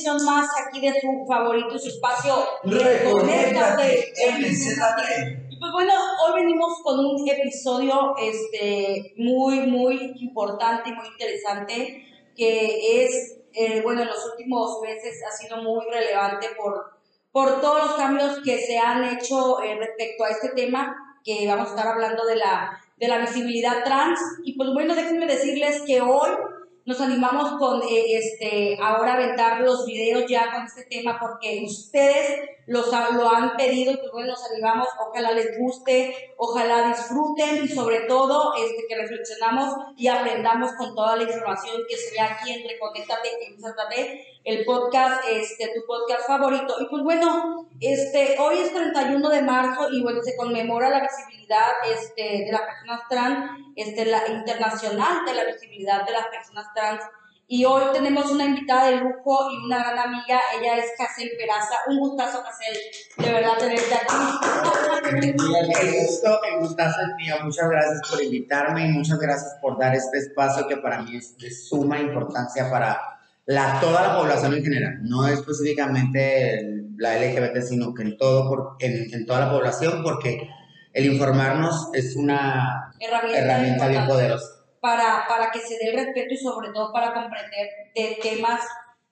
edición más aquí de su favorito, su espacio Reconéctate Y pues bueno, hoy venimos con un episodio este, muy, muy importante y muy interesante que es, eh, bueno, en los últimos meses ha sido muy relevante por, por todos los cambios que se han hecho eh, respecto a este tema, que vamos a estar hablando de la, de la visibilidad trans. Y pues bueno, déjenme decirles que hoy nos animamos con eh, este ahora aventar los videos ya con este tema porque ustedes los, lo han pedido y pues bueno, nos animamos, ojalá les guste, ojalá disfruten y sobre todo este, que reflexionamos y aprendamos con toda la información que se ve aquí entre Conéctate y el podcast, este, tu podcast favorito. Y pues bueno, este, hoy es 31 de marzo y bueno, se conmemora la visibilidad este, de las personas trans, este, la internacional de la visibilidad de las personas trans. Y hoy tenemos una invitada de lujo y una gran amiga, ella es Casel Peraza. Un gustazo, Casel, de verdad tenerte aquí. El gusto, el gustazo es mío. Muchas gracias por invitarme y muchas gracias por dar este espacio que para mí es de suma importancia para la, toda la población en general, no específicamente la LGBT, sino que en, todo por, en, toda la población, porque el informarnos es una herramienta, bien poderosa. Para, para que se dé el respeto y sobre todo para comprender de temas,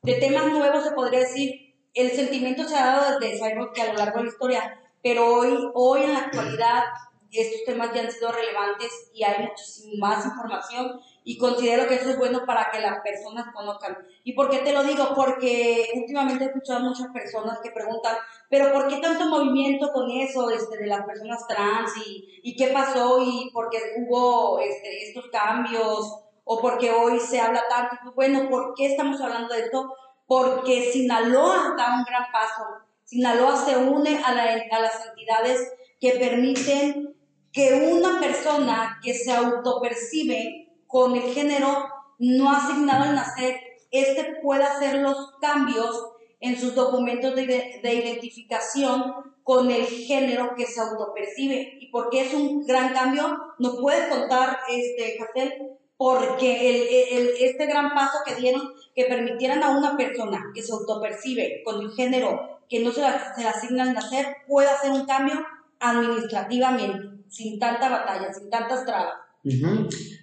de temas nuevos, se podría decir, el sentimiento se ha dado desde, sabemos que a lo largo de la historia, pero hoy, hoy en la actualidad estos temas ya han sido relevantes y hay muchísima más información y considero que eso es bueno para que las personas conozcan. ¿Y por qué te lo digo? Porque últimamente he escuchado a muchas personas que preguntan, pero ¿por qué tanto movimiento con eso este, de las personas trans y, y qué pasó y por qué hubo este, estos cambios o porque hoy se habla tanto? Pues bueno, ¿por qué estamos hablando de esto? Porque Sinaloa da un gran paso. Sinaloa se une a, la, a las entidades que permiten que una persona que se autopercibe con el género no asignado al nacer, este puede hacer los cambios en sus documentos de, de, identificación con el género que se autopercibe. ¿Y por qué es un gran cambio? ¿Nos puede contar, este, Castel? Porque el, el, este gran paso que dieron, que permitieran a una persona que se autopercibe con el género que no se, se le asigna al nacer, puede hacer un cambio administrativamente, sin tanta batalla, sin tantas trabas.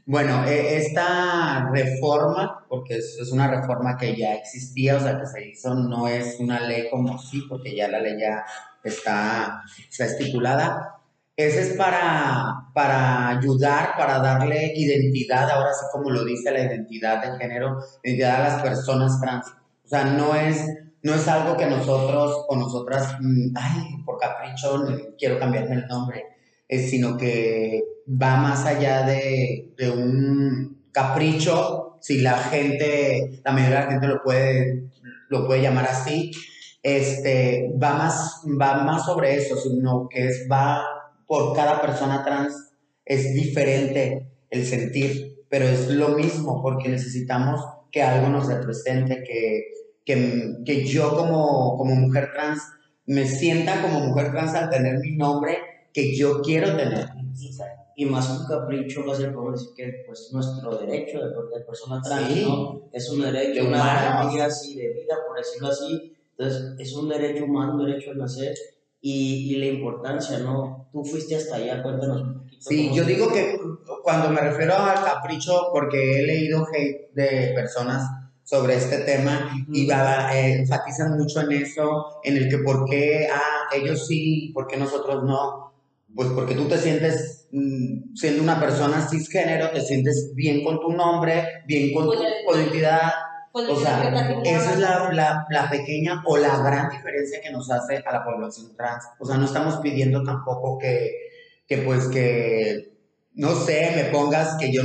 Bueno, e, esta reforma, porque es, una reforma que ya existía, o sea, que se hizo, no es una ley como sí, porque ya la ley ya está, está estipulada. Ese es para, para ayudar, para darle identidad, ahora sí como lo dice la identidad de género, identidad a las personas trans. O sea, no es, no es algo que nosotros o nosotras, mm, ay, por capricho, quiero cambiarme el nombre sino que va más allá de, de, un capricho, si la gente, la mayoría de la gente lo puede, lo puede llamar así, este, va, más, va más sobre eso, sino que es, va por cada persona trans, es diferente el sentir, pero es lo mismo porque necesitamos que algo nos represente, que, que, que yo como, como mujer trans me sienta como mujer trans al tener mi nombre que yo quiero tener. Y más un capricho va a ser como decir que pues nuestro derecho de, de persona trans, ¿no? Es un derecho, una garantía así de vida, por decirlo así. Entonces, es un derecho humano, un derecho de nacer y, y la importancia, ¿no? Tú fuiste hasta allá, cuéntanos un poquito. Sí, yo digo que cuando me refiero al capricho, porque he leído hate de personas sobre este tema y eh, enfatizan mucho en eso, en el que por qué ah, ellos sí, por qué nosotros no pues porque tú te sientes, mm, siendo una persona cisgénero, te sientes bien con tu nombre, bien con tu identidad. O sea, esa es la, la, la, pequeña o la gran diferencia que nos hace a la población trans. O sea, no estamos pidiendo tampoco que, que pues que, no sé, me pongas que yo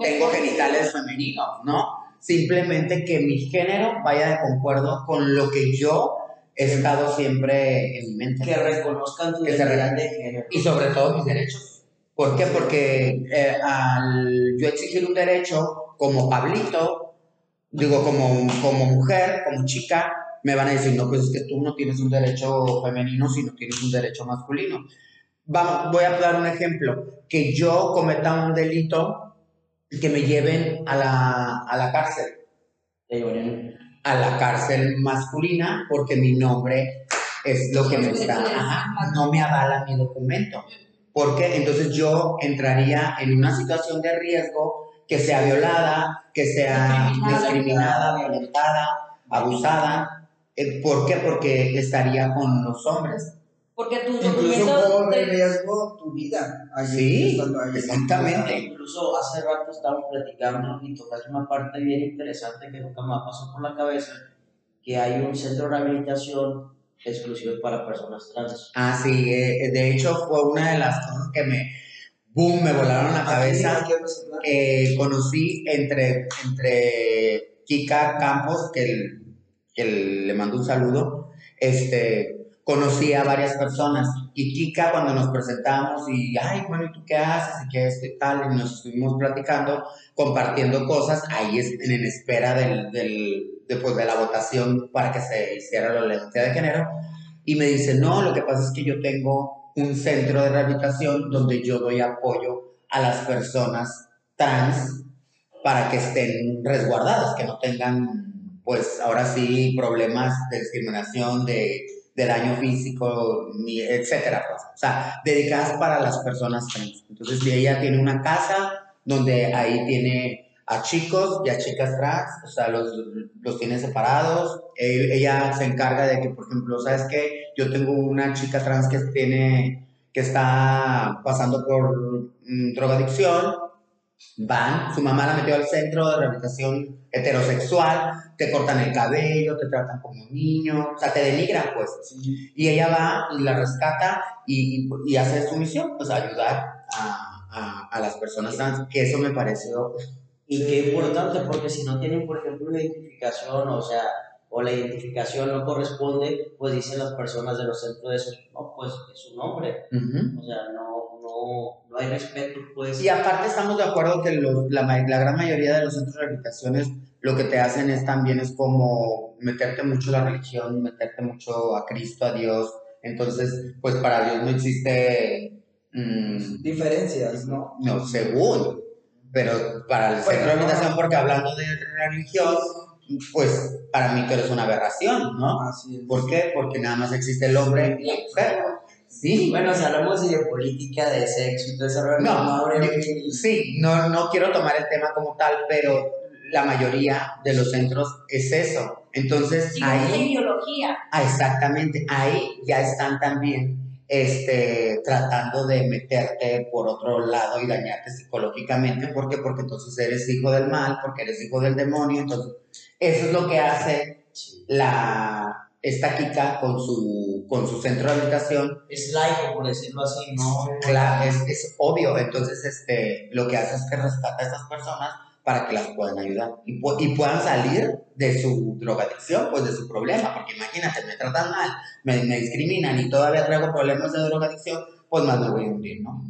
tengo genitales femeninos, ¿no? Simplemente que mi género vaya de concuerdo con lo que yo he estado siempre en mi mente. Que reconozcan tu identidad de género. Y sobre todo mis derechos. ¿Por qué? Porque eh, al yo exigir un derecho como Pablito, digo, como, como mujer, como chica, me van a decir, no, pues es que tú no tienes un derecho femenino, sino tienes un derecho masculino. Vamos, voy a dar un ejemplo. Que yo cometa un delito que me lleven a la, a la cárcel a la cárcel masculina porque mi nombre es lo que me está, ajá, no me avala mi documento. Porque entonces yo entraría en una situación de riesgo que sea violada, que sea discriminada, violentada, abusada. Eh, ¿Por qué? Porque estaría con los hombres. Porque tus Incluso te- riesgo tu vida. allí Sí, exactamente. Incluso hace rato estábamos platicando y tocaste una parte bien interesante que nunca me pasó por la cabeza, que hay un centro de rehabilitación exclusivo para personas trans. Ah, sí, eh, de hecho fue una de las cosas que me, boom, me volaron la Aquí, cabeza. Eh, conocí entre, entre Kika Campos, que, el- que el- le mando un saludo, este, conocí a varias personas. Y Kika, cuando nos presentamos y, ay, bueno, ¿y tú qué haces? ¿Y qué esto y tal? Y nos estuvimos platicando, compartiendo cosas, ahí es- en, espera del, del, después de la votación para que se hiciera la identidad de género. Y me dice, no, lo que pasa es que yo tengo un centro de rehabilitación donde yo doy apoyo a las personas trans para que estén resguardadas, que no tengan, pues ahora sí, problemas de discriminación, de, de daño físico, ni etcétera. Pues. O sea, dedicadas para las personas trans. Entonces, ella tiene una casa donde ahí tiene a chicos y a chicas trans, o sea, los, los tiene separados. Ella se encarga de que, por ejemplo, ¿sabes qué? Yo tengo una chica trans que tiene, que está pasando por mm, drogadicción, van, su mamá la metió al centro de rehabilitación heterosexual, te cortan el cabello, te tratan como un niño, o sea, te denigran, pues. Y ella va y la rescata y, y hace su misión, pues ayudar a, a, a las personas trans, que eso me pareció Y qué importante, porque si no tienen, por ejemplo, una identificación, o sea, o la identificación no corresponde, pues dicen las personas de los centros de eso, no, pues es su nombre, Ujú. o sea, no, no, no hay respeto, pues. Y aparte estamos de acuerdo que los- la, la gran mayoría de los centros de rehabilitaciones lo que te hacen es también es como meterte mucho a la religión, meterte mucho a Cristo, a Dios. Entonces, pues para Dios no existe, mm, Diferencias, ¿no? no, según, pero para el centro de rehabilitación, porque hablando de religión, pues para mí tú eres una aberración, ¿no? Así es. ¿Por qué? Porque nada más existe el hombre y la mujer. Sí, Bueno, si hablamos de política, de sexo eso, No, yo- sí, no, no quiero tomar el tema como tal, pero la mayoría de los centros es eso. Entonces, Sí, ahí, biología. ah, exactamente, ahí ya están también este, tratando de meterte por otro lado y dañarte psicológicamente. ¿Por qué? Porque entonces eres hijo del mal, porque eres hijo del demonio. Entonces, eso es lo que hace la, esta Kika con su, con su centro de habitación Es laico, por decirlo así, ¿no? Claro, es, es obvio. Entonces, este, lo que hace es que rescata a estas personas para que las puedan ayudar y, pu- y puedan salir de su drogadicción, pues de su problema. Porque imagínate, me tratan mal, me, me discriminan y todavía traigo problemas de drogadicción, pues más me voy a hundir, ¿no?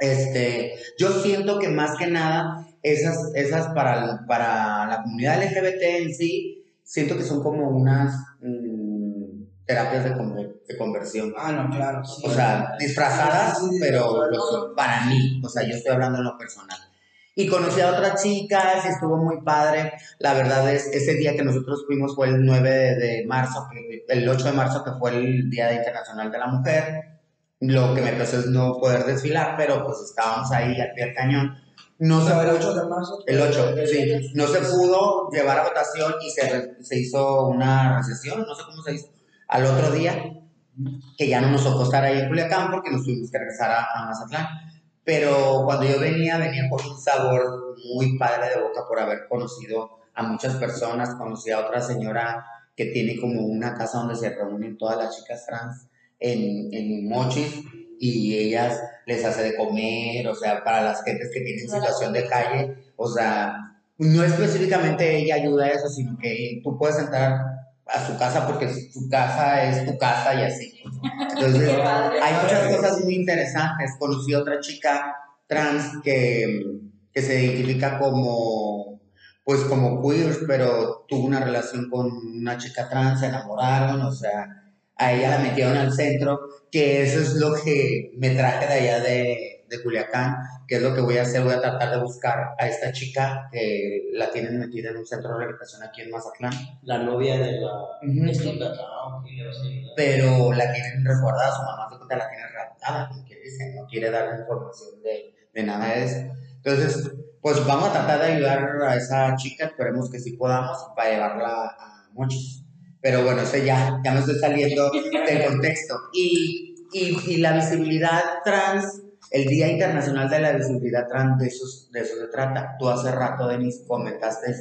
Este, yo siento que más que nada, esas, esas para, para la comunidad LGBT en sí, siento que son como unas mm, terapias de, conver- de conversión. Ah, no, claro. sí. O sea, disfrazadas, Sí, sí, pero sí. lo- para mí, o sea, yo estoy hablando en lo personal. Y conocí a otras chicas y estuvo muy padre. La verdad es, ese día que nosotros fuimos fue el 9 de, de marzo, el 8 de marzo, que fue el Día Internacional de la Mujer. Lo que me pasó es no poder desfilar, pero pues estábamos ahí al pie del cañón. No se el pudo- 8 de marzo. el 8, sí. No se pudo llevar a votación y se, se hizo una recesión, no sé cómo se hizo, al otro día, que ya no nos tocó estar ahí en Culiacán porque nos tuvimos que regresar a, a Mazatlán. Pero cuando yo venía, venía con un sabor muy padre de boca por haber conocido a muchas personas. Conocí a otra señora que tiene como una casa donde se reúnen todas las chicas trans en, en Mochis y ellas les hace de comer, o sea, para las gentes que tienen situación de calle, o sea, no específicamente ella ayuda a eso, sino que tú puedes entrar a su casa porque su casa es tu casa y así. Entonces, hay muchas cosas muy interesantes. Conocí a otra chica trans que, que se identifica como, pues como queer, pero tuvo una relación con una chica trans, se enamoraron, o sea, a ella la metieron al centro, que eso es lo que me traje de allá de, de Culiacán, que es lo que voy a hacer, voy a tratar de buscar a esta chica que la tienen metida en un centro de rehabilitación aquí en Mazatlán, La novia de la. Ujú. Esta- ah, ok, le vas a ayudar. pero la tienen resguardada, su mamá se cuenta la tiene raptada, porque dice, no quiere dar información de, de nada de eso. Entonces, pues vamos a tratar de ayudar a esa chica, esperemos que sí podamos, para llevarla a muchos. Pero bueno, eso ya, ya me estoy saliendo del contexto. Y, y, y la visibilidad trans, el Día Internacional de la Visibilidad Trans, de eso, de eso se trata. Tú hace rato, Denis, comentaste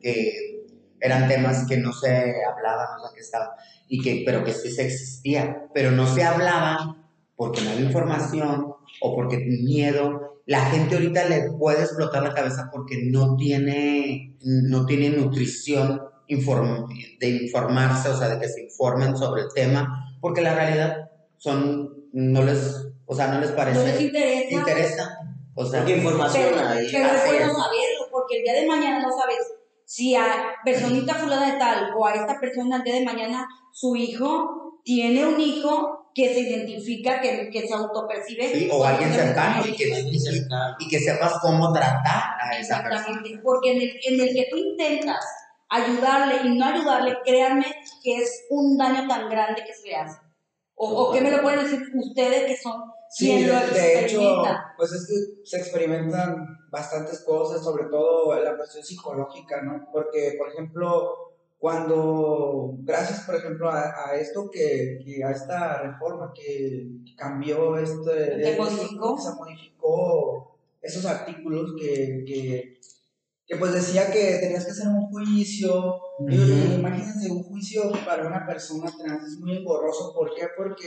que eran temas que no se hablaban, o sea, que estaban, y que, pero que sí se existía, pero no se hablaba porque no había información o porque miedo. La gente ahorita le puede explotar la cabeza porque no tiene, no tiene nutrición inform- de informarse, o sea, de que se informen sobre el tema, porque la realidad son, no les, o sea, no les parece, No les interesa. interesa. O sea, Porque información Pero, hay. pero es bueno es. saberlo, porque el día de mañana no sabes si a personita fulana de tal o a esta persona el día de mañana su hijo tiene un hijo que se identifica, que, que se autopercibe. Sí, o alguien cercano y que, y que sepas cómo tratar a esa persona. Exactamente, porque en el, en el que tú intentas ayudarle y no ayudarle, créanme que es un daño tan grande que se le hace. O, o qué me lo pueden decir ustedes que son Sí, quien de, lo de hecho, pues es que se experimentan bastantes cosas, sobre todo la cuestión psicológica, ¿no? Porque, por ejemplo, cuando, gracias, por ejemplo, a, a esto que, que a esta reforma que cambió este... Que este- modificó. Se modificó esos artículos que, que, que pues decía que tenías que hacer un juicio, y Ujú. imagínense, un juicio para una persona trans es muy engorroso. ¿Por qué? Porque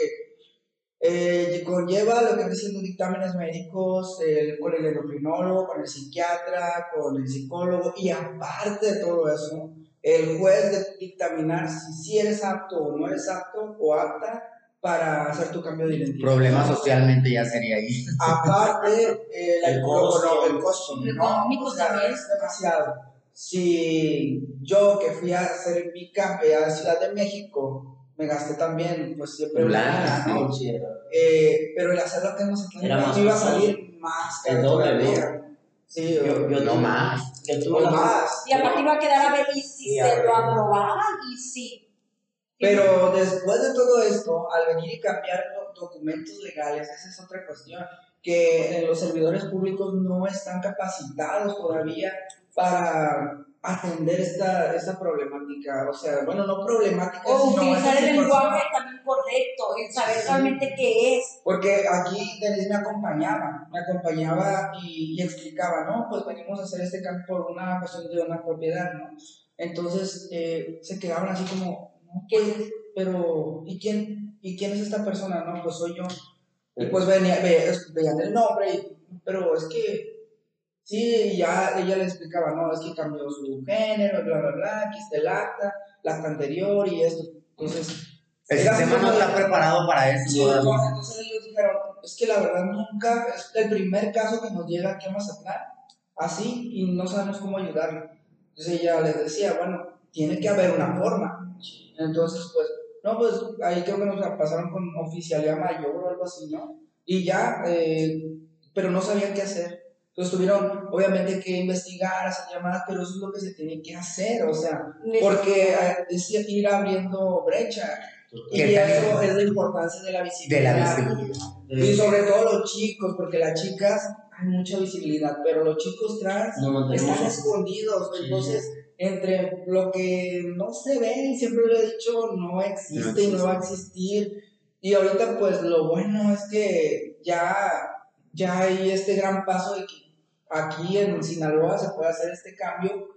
eh, conlleva lo que viene siendo dictámenes médicos el- con el endocrinólogo, con el psiquiatra, con el psicólogo, y aparte de todo eso, el juez de dictaminar si, si eres apto o no eres apto o apta para hacer tu cambio de identidad. Problema socialmente ya sería ahí. Aparte, eh, El costo. el costo, El ¿no? económico O sea, también. es demasiado. Si yo que fui a hacer mi cambio a Ciudad de México, me gasté también, pues siempre una Lana, lana, ¿no? Sí, Eh, pero el hacerlo más me iba a salir más caro doble. Sí, Yo, yo No más. Yo tuve o la- más. Y aparte iba a quedar a ver y si Sí, se lo aprobaban y si. Pero después de todo esto, al venir y cambiar los documentos legales, esa es otra cuestión, que los servidores públicos no están capacitados todavía para atender esta, esta problemática. O sea, bueno, no problemática, O sino utilizar el lenguaje también correcto, el saber Sí. realmente qué es. Porque aquí Denise me acompañaba, me acompañaba y, y explicaba, no, pues venimos a hacer este campo por una cuestión de una propiedad, ¿no? Entonces eh, se quedaban así como, no, pues, pero ¿y quién, ¿y quién es esta persona? No, pues soy yo. Y pues ve- veían el nombre, y, pero es que, sí, ya ella le explicaba, no, es que cambió su género, bla, bla, bla, aquí está el acta, la acta anterior y esto. Entonces, El sistema no está preparado para eso. Sí, todavía. no, entonces ellos dijeron, es que la verdad nunca, es el primer caso que nos llega aquí a Mazatlán, así, y no sabemos cómo ayudarle. Entonces ella les decía, bueno, tiene que haber una forma. Entonces, pues, no, pues ahí creo que nos la pasaron con oficialidad mayor o algo así, ¿no? Y ya, eh, pero no sabían qué hacer. Entonces tuvieron, obviamente, que investigar, hacer llamadas, pero eso es lo que se tiene que hacer, o sea, porque eh, es ir abriendo brecha. Y eso es la importancia de la De visibilidad. la visibilidad. Y sobre todo los chicos, porque las chicas hay mucha visibilidad, pero los chicos trans No, no tenemos- están escondidos. Sí. Entonces, entre lo que no se ve, y siempre lo he dicho, no existe y no va a existir. Y ahorita, pues lo bueno es que ya, ya hay este gran paso de que aquí en Sinaloa se puede hacer este cambio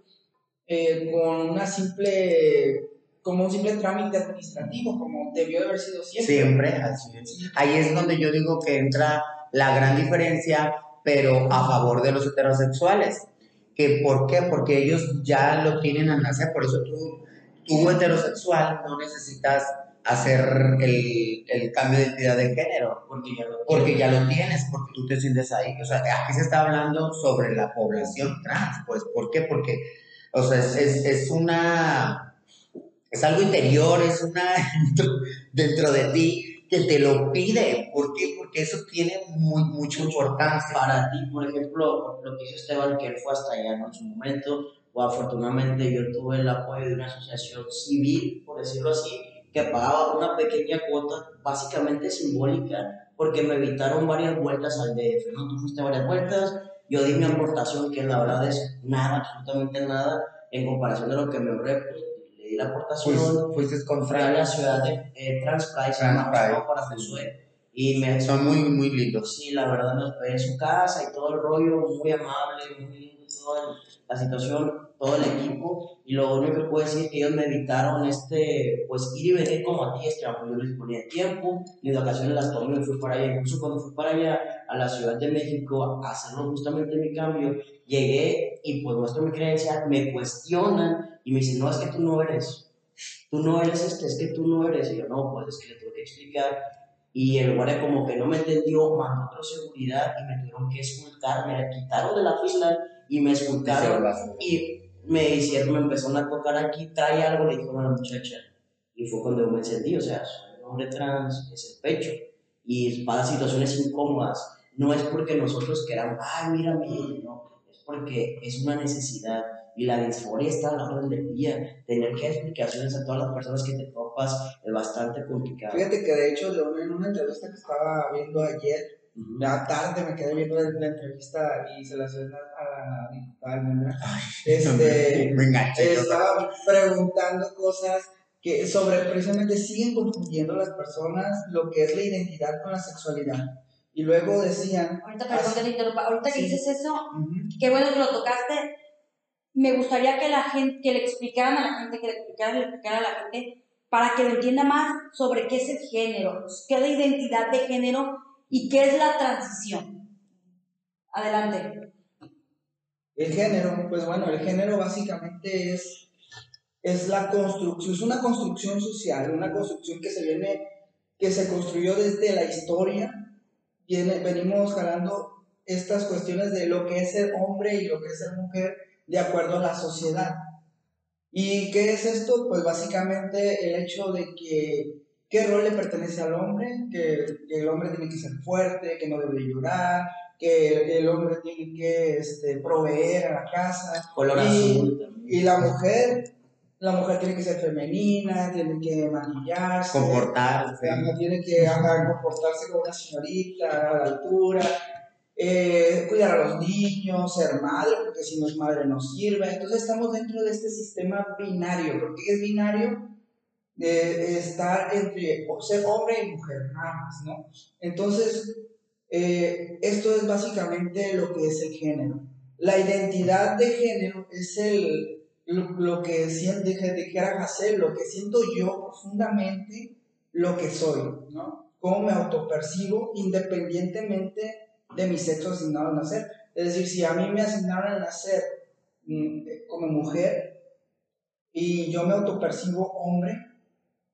eh, con una simple como un simple trámite administrativo, como debió de haber sido siempre. Siempre, así es. Ahí es donde yo digo que entra la gran diferencia, pero a favor de los heterosexuales. ¿Que ¿Por qué? Porque ellos ya lo tienen al nacer, por eso tú, tú heterosexual no necesitas hacer el, el cambio de identidad de género, Porque ya lo porque ya lo tienes, porque tú te sientes ahí. O sea, aquí se está hablando sobre la población trans, pues, ¿por qué? Porque, o sea, es, es, es una, es algo interior, es una dentro, de ti que te lo pide. ¿Por qué? Porque eso tiene muy, mucha importancia. Para ti, por ejemplo, lo que hizo Esteban, que él fue hasta allá ¿no? en su momento, o afortunadamente yo tuve el apoyo de una asociación civil, por decirlo así, que pagaba una pequeña cuota, básicamente simbólica, porque me evitaron varias vueltas al DF, ¿no? Tú fuiste varias vueltas, yo di mi aportación, que la verdad es nada, absolutamente nada, en comparación de lo que me ahorré, pues, le di la aportación. Fuiste, fuiste con a la ciudad de eh, Transpride, se llama, para Josué. Y me, Son muy, muy lindos. Sí, la verdad, me hospedé en su casa y todo el rollo, muy amable, muy lindo, toda la situación, todo el equipo. Y lo único que puedo decir es que ellos me evitaron este, pues ir y venir como a ti, Esteban, yo no disponía de tiempo, mis vacaciones las tomé y fui para allá. Incluso cuando fui para allá, a la Ciudad de México, a hacerlo justamente mi cambio, llegué y pues muestro mi creencia, me cuestionan y me dicen, no, es que tú no eres, tú no eres este, es que tú no eres. Y yo, no, pues es que le tengo que explicar. Y el guardia como que no me entendió, mandó otra seguridad y me tuvieron que escultar, me quitaron de la fila y me escultaron y me hicieron, me empezaron a tocar aquí, trae algo, le dijo a la muchacha. Y fue cuando me encendí, o sea, soy un hombre trans, es el pecho. Y para situaciones incómodas, no es porque nosotros queramos, ay, mira, mira, no, es porque es una necesidad. Y la disforia está a la orden del día. Tener que dar explicaciones a todas las personas que te topas es bastante complicado. Fíjate que de hecho, en una entrevista que estaba viendo ayer, ya tarde me quedé viendo la, entrevista y se la hice a la Almendra. Este, me enganché. Estaba preguntando cosas que sobre precisamente siguen confundiendo las personas lo que es la identidad con la sexualidad. Y luego decían... Ahorita, perdón que te interrumpa. Ahorita que dices eso, qué bueno que lo tocaste. Me gustaría que la gente, que le explicaran a la gente, que le explicaran, le explicaran a la gente, para que lo entienda más sobre qué es el género, qué es la identidad de género y qué es la transición. Adelante. El género, pues bueno, el género básicamente es, es la construcción, es una construcción social, una construcción que se viene, que se construyó desde la historia, viene, venimos jalando estas cuestiones de lo que es ser hombre y lo que es ser mujer de acuerdo a la sociedad. ¿Y qué es esto? Pues básicamente el hecho de que qué rol le pertenece al hombre, que, el hombre tiene que ser fuerte, que no debe llorar, que el, hombre tiene que este, proveer a la casa. y, y la mujer, la mujer tiene que ser femenina, tiene que maquillarse, comportarse, tiene que comportarse como una señorita a la altura, eh, cuidar a los niños, ser madre, porque si no es madre no sirve. Entonces estamos dentro de este sistema binario. ¿Por qué es binario? De estar entre ser hombre y mujer, nada más, ¿no? Entonces, eh, esto es básicamente lo que es el género. La identidad de género es el, lo, que siento, dijera hacer, lo que siento yo profundamente, lo que soy, ¿no? Cómo me autopercibo independientemente de mi sexo asignado al nacer. Es decir, si a mí me asignaron al nacer mm, como mujer y yo me autopercibo hombre,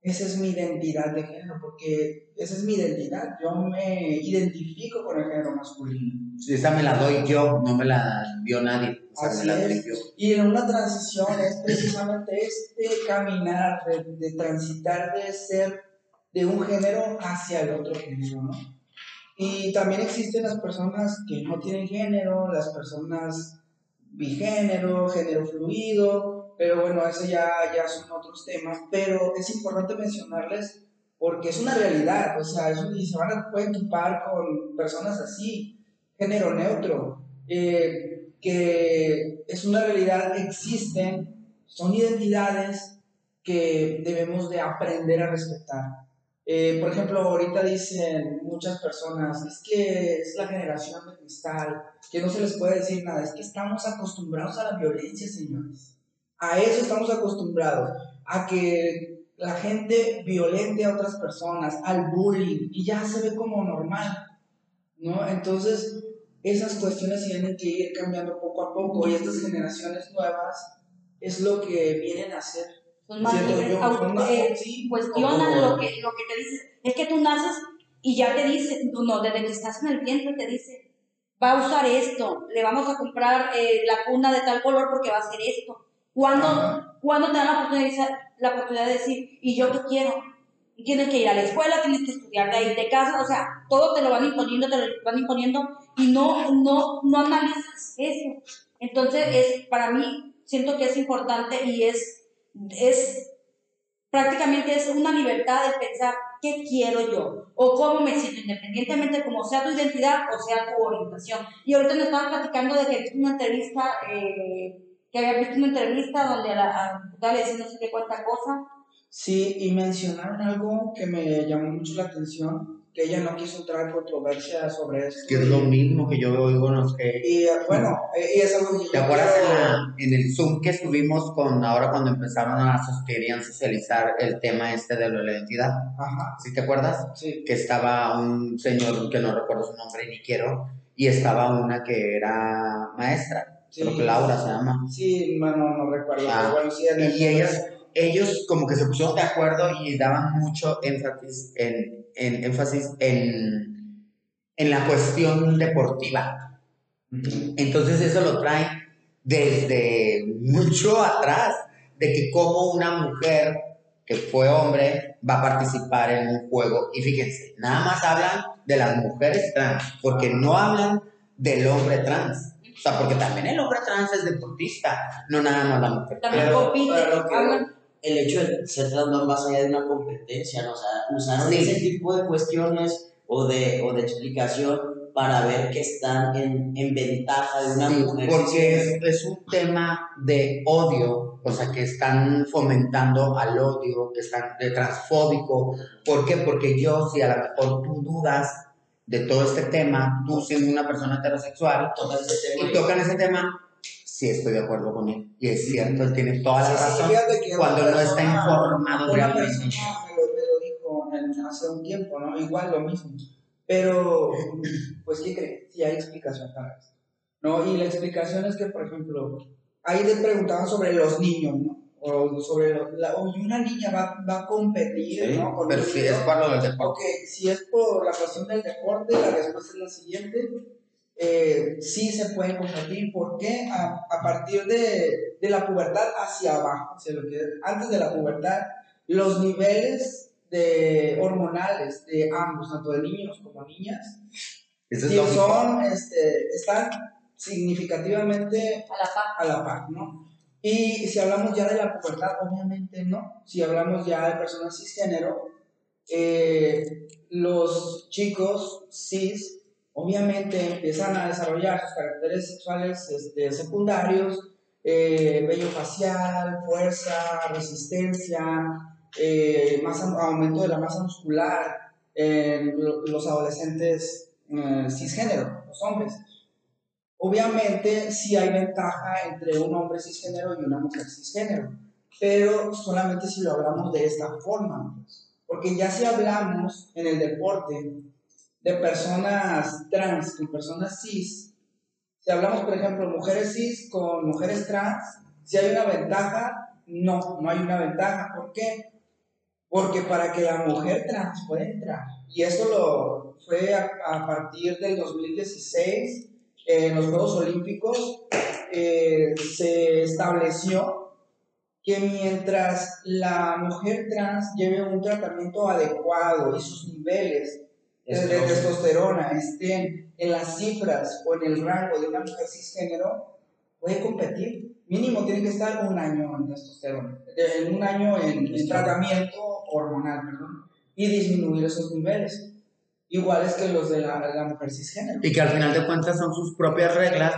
esa es mi identidad de género, porque esa es mi identidad. Yo me identifico con el género masculino. esa me la doy yo, no me la dio nadie. Así es. Y en una transición es precisamente este caminar, de, de transitar de ser de un género hacia el otro género, ¿no? Y también existen las personas que no tienen género, las personas bigénero, género fluido, pero bueno, eso ya, ya son otros temas, pero es importante mencionarles porque es una realidad, o sea, y se van a pueden topar con personas así, género neutro, eh, que es una realidad, existen, son identidades que debemos de aprender a respetar. Eh, por ejemplo, ahorita dicen muchas personas, es que es la generación de cristal, que no se les puede decir nada, es que estamos acostumbrados a la violencia, señores. A eso estamos acostumbrados, a que la gente violente a otras personas, al bullying, y ya se ve como normal, ¿no? Entonces, esas cuestiones tienen que ir cambiando poco a poco, y estas generaciones nuevas es lo que vienen a hacer son más eh, cuestionan lo que, lo que te dicen. Es que tú naces y ya te dice, no, desde que estás en el vientre te dice, va a usar esto, le vamos a comprar eh, la cuna de tal color porque va a hacer esto. ¿Cuándo, te dan la oportunidad, la oportunidad de decir, ¿y yo qué quiero? tienes que ir a la escuela, tienes que estudiar de ahí de casa, o sea, todo te lo van imponiendo, te lo van imponiendo y no, no, no analizas eso. Entonces, es, para mí, siento que es importante y es, es prácticamente es una libertad de pensar qué quiero yo o cómo me siento, independientemente de cómo sea tu identidad o sea tu orientación. Y ahorita nos estaban platicando de que una entrevista, eh, que había visto una entrevista donde a la diputada le decía no sé qué cuánta cosa. Sí, y mencionaron algo que me llamó mucho la atención, que ella no quiso traer controversia sobre esto. Que es lo mismo que yo oigo en los que... Y eh, bueno, eh, y es algo que ¿Te acuerdas en, la- en el Zoom que estuvimos con ahora cuando empezaron a querían socializar el tema este de la identidad? Ajá, ¿Sí te acuerdas? sí. Que estaba un señor que no recuerdo su nombre ni quiero, y estaba una que era maestra, Sí. creo que Laura se llama. Sí, bueno, no recuerdo, Ah, pero bueno, sí. en el- Y ellas, ellos como que se pusieron de acuerdo y daban mucho énfasis en, en, énfasis en, en la cuestión deportiva. Entonces eso lo trae desde mucho atrás, de que como una mujer que fue hombre va a participar en un juego. Y fíjense, nada más hablan de las mujeres trans, porque no hablan del hombre trans. O sea, porque también el hombre trans es deportista, no nada más la mujer. También Pero- compite, pero lo que- hablan- el hecho de ser trans más allá de una competencia, ¿no? O sea, usaron Sí. ese tipo de cuestiones o de, o de explicación para ver que están en, en ventaja de una Sí, mujer. porque es, es un tema de odio, o sea, que están fomentando al odio, que están de transfóbico. ¿Por qué? Porque yo, si a lo mejor tú dudas de todo este tema, tú siendo una persona heterosexual, Toca ese tema y tocan ese tema, sí estoy de acuerdo con él. Y es cierto, él tiene toda la Sí, razón. cuando no está informado Una realmente. persona me lo, me lo dijo en- hace un tiempo, ¿no? Igual lo mismo. Pero, pues, ¿qué creen? Sí hay explicación para esto. ¿No? Y la explicación es que, por ejemplo, ahí te preguntaban sobre los niños, ¿no? O sobre lo- la, oye, una niña va, va a competir, Sí, ¿no? Con pero niño. es por lo del deporte. Ok, si es por la cuestión del deporte, la respuesta es la siguiente. Eh, sí se pueden competir. ¿Por qué? A, a partir de, de la pubertad hacia abajo. hacia lo que, antes de la pubertad, los niveles de hormonales de ambos, tanto de niños como niñas, Eso es son, este, están significativamente a la par. a la par, ¿no? Y si hablamos ya de la pubertad, obviamente no. Si hablamos ya de personas cisgénero, eh, los chicos cis obviamente empiezan a desarrollar sus caracteres sexuales este, secundarios, eh, facial, fuerza, resistencia, eh, masa- aumento de la masa muscular en lo- los adolescentes eh, cisgénero, los hombres. Obviamente sí hay ventaja entre un hombre cisgénero y una mujer cisgénero, pero solamente si lo hablamos de esta forma. pues. Porque ya si hablamos en el deporte de personas trans con personas cis, si hablamos, por ejemplo, mujeres cis con mujeres trans, si hay una ventaja, no, no hay una ventaja. ¿Por qué? Porque para que la mujer trans pueda entrar, y esto lo fue a, a partir del 2016, en los Juegos Olímpicos, eh, se estableció que mientras la mujer trans lleve un tratamiento adecuado y sus niveles de, testosterona estén en las cifras o en el rango de una mujer cisgénero, puede competir. Mínimo tiene que estar un año en testosterona, en un año en, en tratamiento hormonal, perdón, y disminuir esos niveles, iguales que los de la, la mujer cisgénero. Y que al final de cuentas son sus propias reglas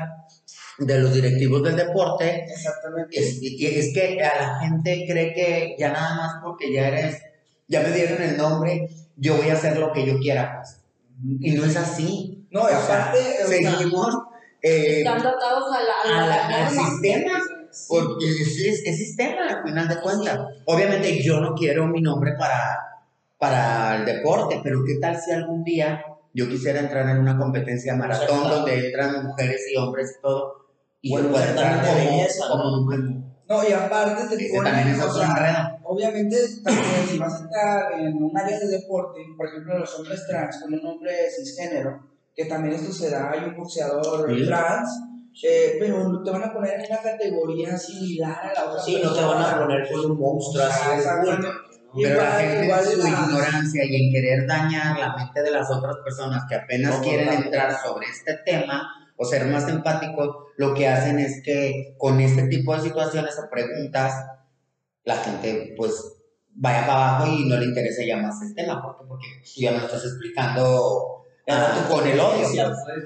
de los directivos del deporte Exactamente. Es, y- es que a la gente cree que ya nada más porque ya eres, ya me dieron el nombre, yo voy a hacer lo que yo quiera. pues. Y no es así. No, O aparte, sea, seguimos eh, Estando atados a la, a a la, la- al sistema, porque es, es, es sistema al final de cuentas. Obviamente yo no quiero mi nombre para, para el deporte, pero ¿qué tal si algún día yo quisiera entrar en una competencia maratón Exacto. donde entran mujeres y hombres y todo? Y Bueno, pues, entrar de como, belleza, como ¿no? mujer. No, y aparte te ponen, también es o sea, obviamente también si vas a entrar en un área de deporte, por ejemplo los hombres trans con un hombre cisgénero, que también esto se da, hay un boxeador Sí. trans, eh, pero te van a poner en una categoría similar a la otra Sí, no te van a persona. poner con un monstruo así. Pero la gente igual en su ignorancia y en querer dañar la mente de las otras personas que apenas No, quieren entrar sobre este tema o ser más empáticos, lo que hacen es que con este tipo de situaciones o preguntas, la gente pues vaya para abajo y no le interesa ya más el tema. ¿Por qué? Porque tú ya me estás explicando ah, con el odio. pues.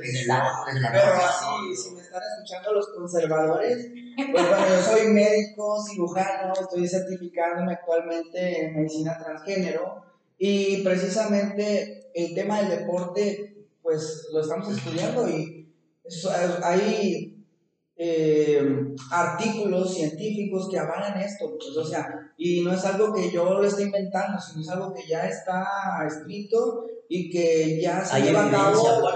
Pero así, si me están escuchando los conservadores, pues bueno, yo soy médico, cirujano, estoy certificándome actualmente en medicina transgénero y precisamente el tema del deporte, pues lo estamos estudiando y hay eh, artículos científicos que avalan esto, pues, o sea, y no es algo que yo lo esté inventando, sino es algo que ya está escrito y que ya se Hay lleva a cabo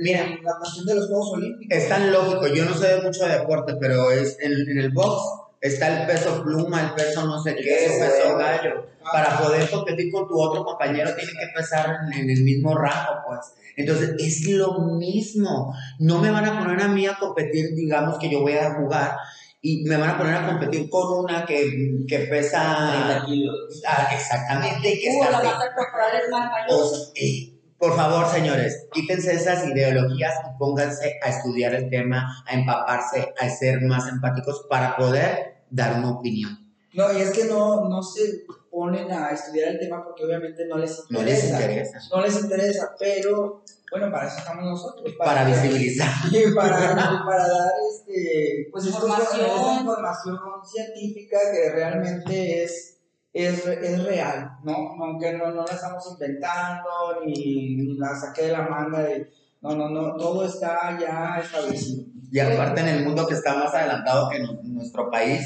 Mira. la cuestión de los Juegos Olímpicos. Es tan lógico, yo no sé mucho de deporte, pero es en, en el box está el peso pluma, el peso no sé qué, el peso gallo. Ah, Para poder competir con tu otro compañero tiene que pesar en, en el mismo rango, pues. Entonces es lo mismo. No me van a poner a mí a competir, digamos que yo voy a jugar y me van a poner a competir con una que, que 30 pesa kilos. ah, exactamente y que Uh, está la así. masa corporal es más sea, eh, por favor, señores, quítense esas ideologías y pónganse a estudiar el tema, a empaparse, a ser más empáticos para poder dar una opinión. No, y es que no, no se ponen a estudiar el tema porque obviamente no les interesa. No les interesa. No les interesa, pero bueno, para eso estamos nosotros. Para visibilizar. Y para, para dar este, pues Información. esta información científica que realmente es, es, es real, ¿no? Aunque no, no la estamos inventando ni, ni la saqué de la manga. de- no, no, no, todo está ya establecido. Y aparte en el mundo que está más adelantado que nu- nuestro país,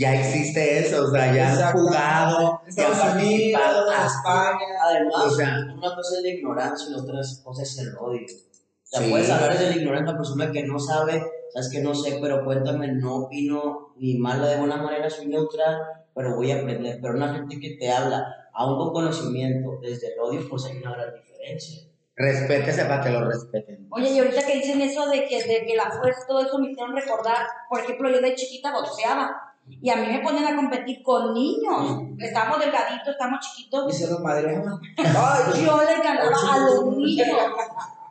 ya existe eso, o sea, ya han jugado, ya han Unidos, participado. España. Además, O sea- una cosa es la ignorancia y la otra cosa es el odio. O sea, Sí. puedes hablar de la ignorancia, una persona que no sabe, sabes que no sé, pero cuéntame, no opino ni mala de buena manera, soy neutral, pero voy a aprender. Pero una gente que te habla, aún con conocimiento, desde el odio, pues hay una gran diferencia. Respétese para que lo respeten. Oye, y ahorita que dicen eso de que, de que la fuerza, todo eso me hicieron recordar, por ejemplo, yo de chiquita boxeaba y a mí me ponen a competir con niños. Estamos delgaditos, estamos Y chiquitos. se los. Ay, Yo le ganaba a los niños.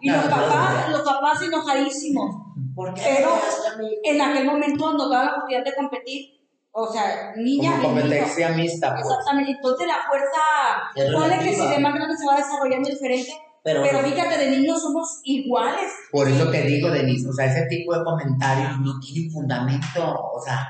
Y los papás, los papás enojadísimos. Pero en aquel momento nos daba la oportunidad de competir, o sea, niña Como y competencia mixta, pues. Exactamente, entonces la fuerza, ponle que si de más grande se va desarrollando diferente, Pero, pero fíjate, de niños somos iguales. Por eso te digo, Denise, o sea, ese tipo de comentarios no tienen fundamento, o sea,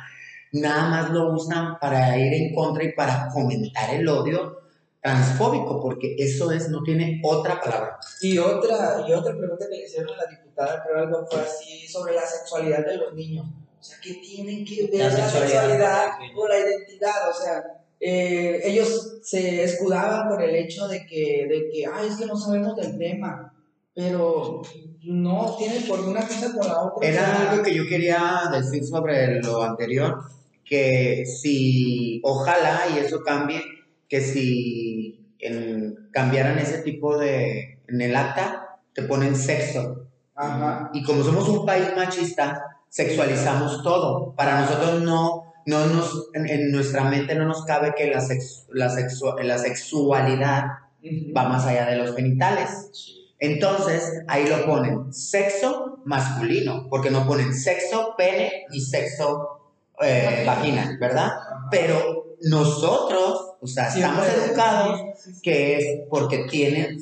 nada más lo usan para ir en contra y para fomentar el odio transfóbico, porque eso es, no tiene otra palabra. Y otra, y otra pregunta que le hicieron a la diputada, creo algo fue así, sobre la sexualidad de los niños. O sea, ¿qué tienen que ver La la, sexualidad. con la identidad? O sea, eh, ellos se escudaban por el hecho de que, de que, ay, es que no sabemos del tema. Pero no tienen por una cosa por la otra. Era O algo que yo quería decir sobre lo anterior, que si, ojalá y eso cambie, que si en- cambiaran ese tipo de, en el acta, te ponen sexo. Ajá. Y como somos un país machista, sexualizamos todo. Para nosotros no, no nos, en, en nuestra mente no nos cabe que la, sex- la, sexu- la sexualidad va más allá de los genitales. Entonces, ahí lo ponen sexo masculino, porque no ponen sexo pene y sexo eh, vagina, ¿verdad? Pero nosotros, o sea, estamos educados que es porque tiene,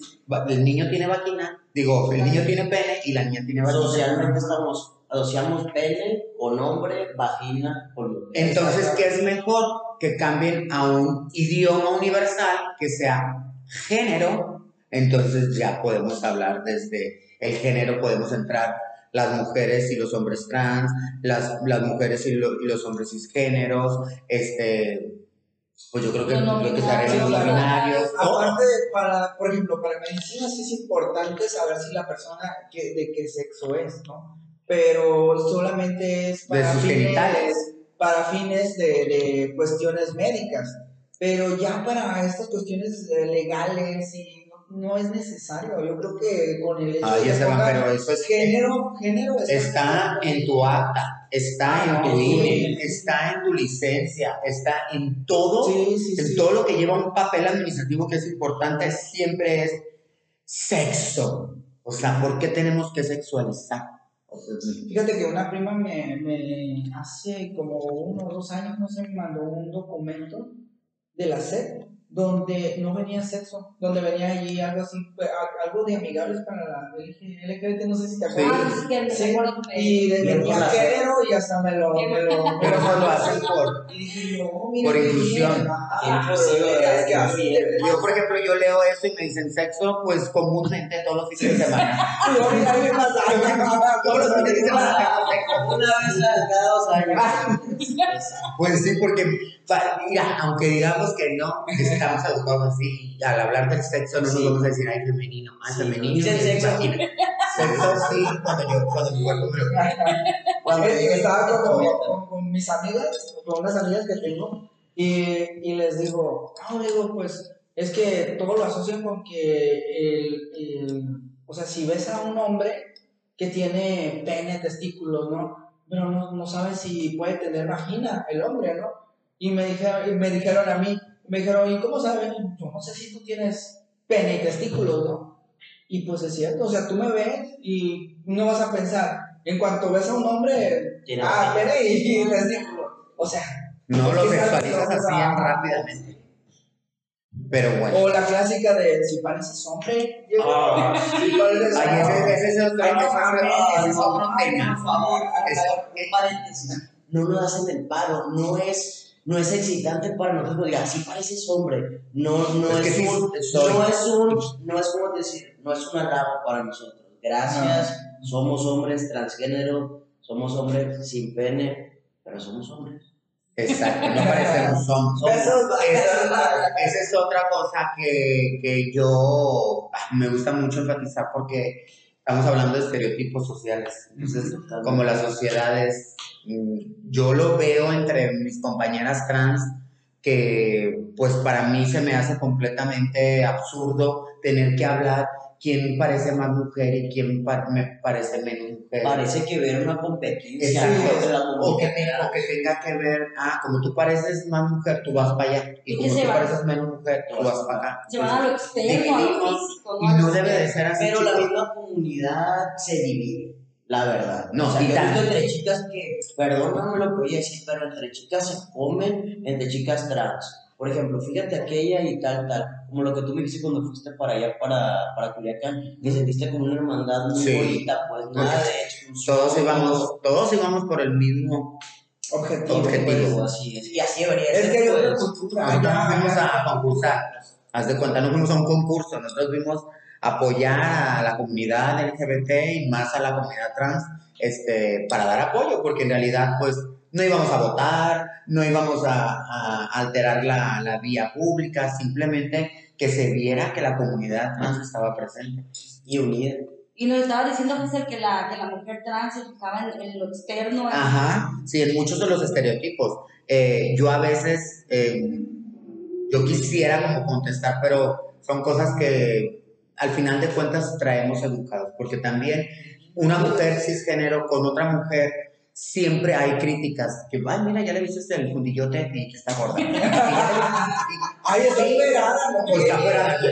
el niño tiene vagina, digo, el niño tiene pene y la niña tiene vagina. socialmente estamos, asociamos pene con hombre, vagina con mujer. Entonces, ¿qué es mejor? Que cambien a un idioma universal que sea género. Entonces ya podemos hablar desde el género, podemos entrar las mujeres y los hombres trans, las, las mujeres y, lo- y los hombres cisgéneros, este, pues yo creo que no lo que se arregla los binarios. Aparte, para, por ejemplo, para medicina sí es importante saber si la persona que, de qué sexo es, ¿no? Pero solamente es De para sus fines, genitales. para fines de, de cuestiones médicas. Pero ya para estas cuestiones eh, legales y no, es necesario. Yo creo que con el va, pero eso es- género, género Está en tu acta. está Ah, en tu no, INE, sí. está en tu licencia, está en todo, Sí, sí, en sí. todo lo que lleva un papel administrativo que es importante, siempre es sexo. O sea, ¿por qué tenemos que sexualizar? Fíjate que una prima me, me hace como uno o dos años, no sé, me mandó un documento de la SED donde no venía sexo, donde venía allí algo así, pues, algo de amigables para la LGBT, no sé si te acuerdas. Ah, sí, Sí, Y de venía género y hasta me lo, me lo, Pero no lo hacen por... Y dije, no, mira Por inclusión. inclusivo, pues. Yo, por ejemplo, yo leo eso y me dicen sexo, pues comúnmente todos los fines de semana. Todos los fines de semana. Una vez cada dos años. Pues sí, porque, mira, aunque digamos que no, estamos educados así, y al hablar del sexo no nos Sí. vamos a decir, ay, femenino, ay, Sí, femenino. y sexo. Sexo sí, cuando yo, cuando mi cuerpo me lo Cuando estaba con, con, con mis amigas, con unas amigas que tengo, y, y les digo, no, digo, pues es que todo lo asocian con que el, el- o sea, si ves a un hombre que tiene pene, testículos, ¿no? Pero no, no sabes si puede tener vagina el hombre, ¿no? Y me dijeron, y me dijeron a mí, me dijeron, ¿y cómo sabes? Yo no sé si tú tienes pene y testículos, ¿no? Y pues es cierto, o sea, tú me ves y no vas a pensar, en cuanto ves a un hombre, ah, pene y, y testículos. O sea, No lo ¿Qué tal sexualizas así rápidamente. Pero bueno. o la clásica de si pareces hombre, Ah. si pareces Ay, ese, hombre. ese ese es otro- tema. Por favor, un paréntesis. No nos hacen el paro, no es, no es excitante para nosotros. Diga, sí pareces hombre. No, no Es un, no es un, no es como decir, no es un halago para nosotros. Gracias, somos hombres transgénero, somos hombres sin pene, pero somos hombres. Exacto, no parecemos hombres. Esa es otra cosa que, que yo ah, me gusta mucho enfatizar porque estamos hablando de estereotipos sociales. Entonces, como las sociedades, mm, yo lo veo entre mis compañeras trans que pues para mí se me hace completamente absurdo tener que hablar quién parece más mujer y quién pa- me parece menos mujer. Parece que ver una competencia de la O que, tenga, o que tenga que ver, ah, como tú pareces más mujer, tú vas para allá. Y ¿Y como tú va? pareces menos mujer, tú vas para acá. Se van a lo Dividimos, físico, Y no debe de ser así. Pero la chicos. misma comunidad se divide, la verdad. No, o sea, y yo he tanto. visto entre chicas que, perdóname lo que voy a decir, pero entre chicas se comen, entre chicas trans. Por ejemplo, fíjate aquella y tal, tal. Como lo que tú me dijiste cuando fuiste para allá, para, para Culiacán, que sentiste como una hermandad muy Sí. bonita, pues nada de exclusión. Todos íbamos, todos íbamos por el mismo. Objetivo. Objetivo. Pues, así es. Y así debería Es ser. que hay otra pues. cultura. Nosotros allá, no fuimos a concursar. Haz de cuenta, no fuimos a un concurso. Nosotros fuimos a apoyar a la comunidad LGBT y más a la comunidad trans este, para dar apoyo, porque en realidad, pues, no íbamos a votar, no íbamos a, a alterar la, la vía pública, simplemente que se viera que la comunidad trans estaba presente. Y unida. Y nos estaba diciendo José que la, que la mujer trans se fijaba en, en lo externo. en- Ajá, sí, en muchos de los estereotipos. Eh, yo a veces, eh, yo quisiera como contestar, pero son cosas que al final de cuentas traemos educados, porque también una mujer cisgénero con otra mujer, siempre hay críticas, que, ay, mira, ya le viste el fundillote y que está gorda. Ay, está operada, no Pues está operada. Ay,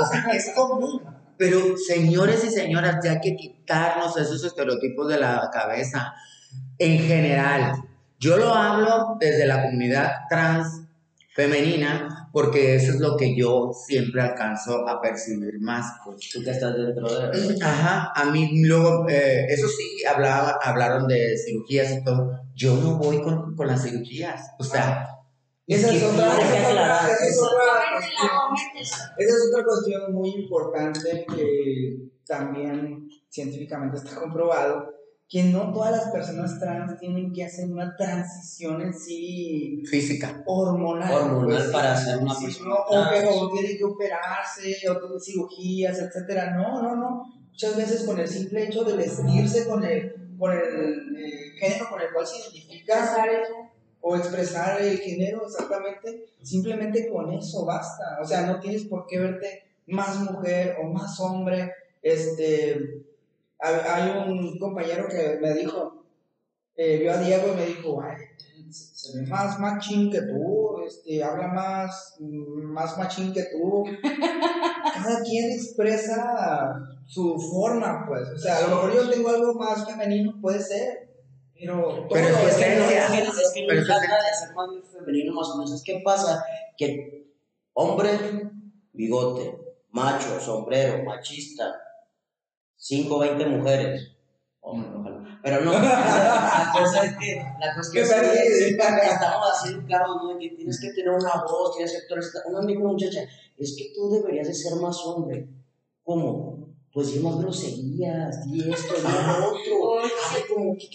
o sea, es común. Pero señores y señoras, ya hay que quitarnos esos estereotipos de la cabeza. En general, yo lo hablo desde la comunidad trans femenina, porque eso es lo que yo siempre alcanzo a percibir más. Pues. Tú que estás dentro de. Ajá, a mí luego, eh, eso sí, hablaba, hablaron de cirugías y todo. Yo no voy con, con las cirugías. O sea, Esa es otra cuestión muy importante que también científicamente está comprobado, que no todas las personas trans tienen que hacer una transición en sí física. hormonal. Hormonal pues, para ser una persona no, o, que, o tienen que operarse, o tener cirugías, etcétera. No, no, no. Muchas veces con el simple hecho de vestirse con el, con el eh, género con el cual se identifica o expresar el género exactamente, simplemente con eso basta. O sea, no tienes por qué verte más mujer o más hombre. Este, Hay, un compañero que me dijo, eh, vio a Diego y me dijo, "Ay, se, se ve más machín que tú, este, habla más, más machín que tú. Cada quien expresa su forma, pues. O sea, a lo mejor yo tengo algo más femenino, puede ser, pero... Pero todo es que es- No, es que, es no Pero trata eso de ser más bien femenino, más o menos. Es que pasa que hombre, bigote, macho, sombrero, machista, 5 20 mujeres. Hombre, ojalá. Pero no, la cosa es que, la cosa es que estamos así educados, ¿no? Que tienes que tener una voz, tienes que actuar. Una una muchacha, es que tú deberías de ser más hombre. ¿Cómo? Pues di más groserías, di esto, di lo otro. Hazle como que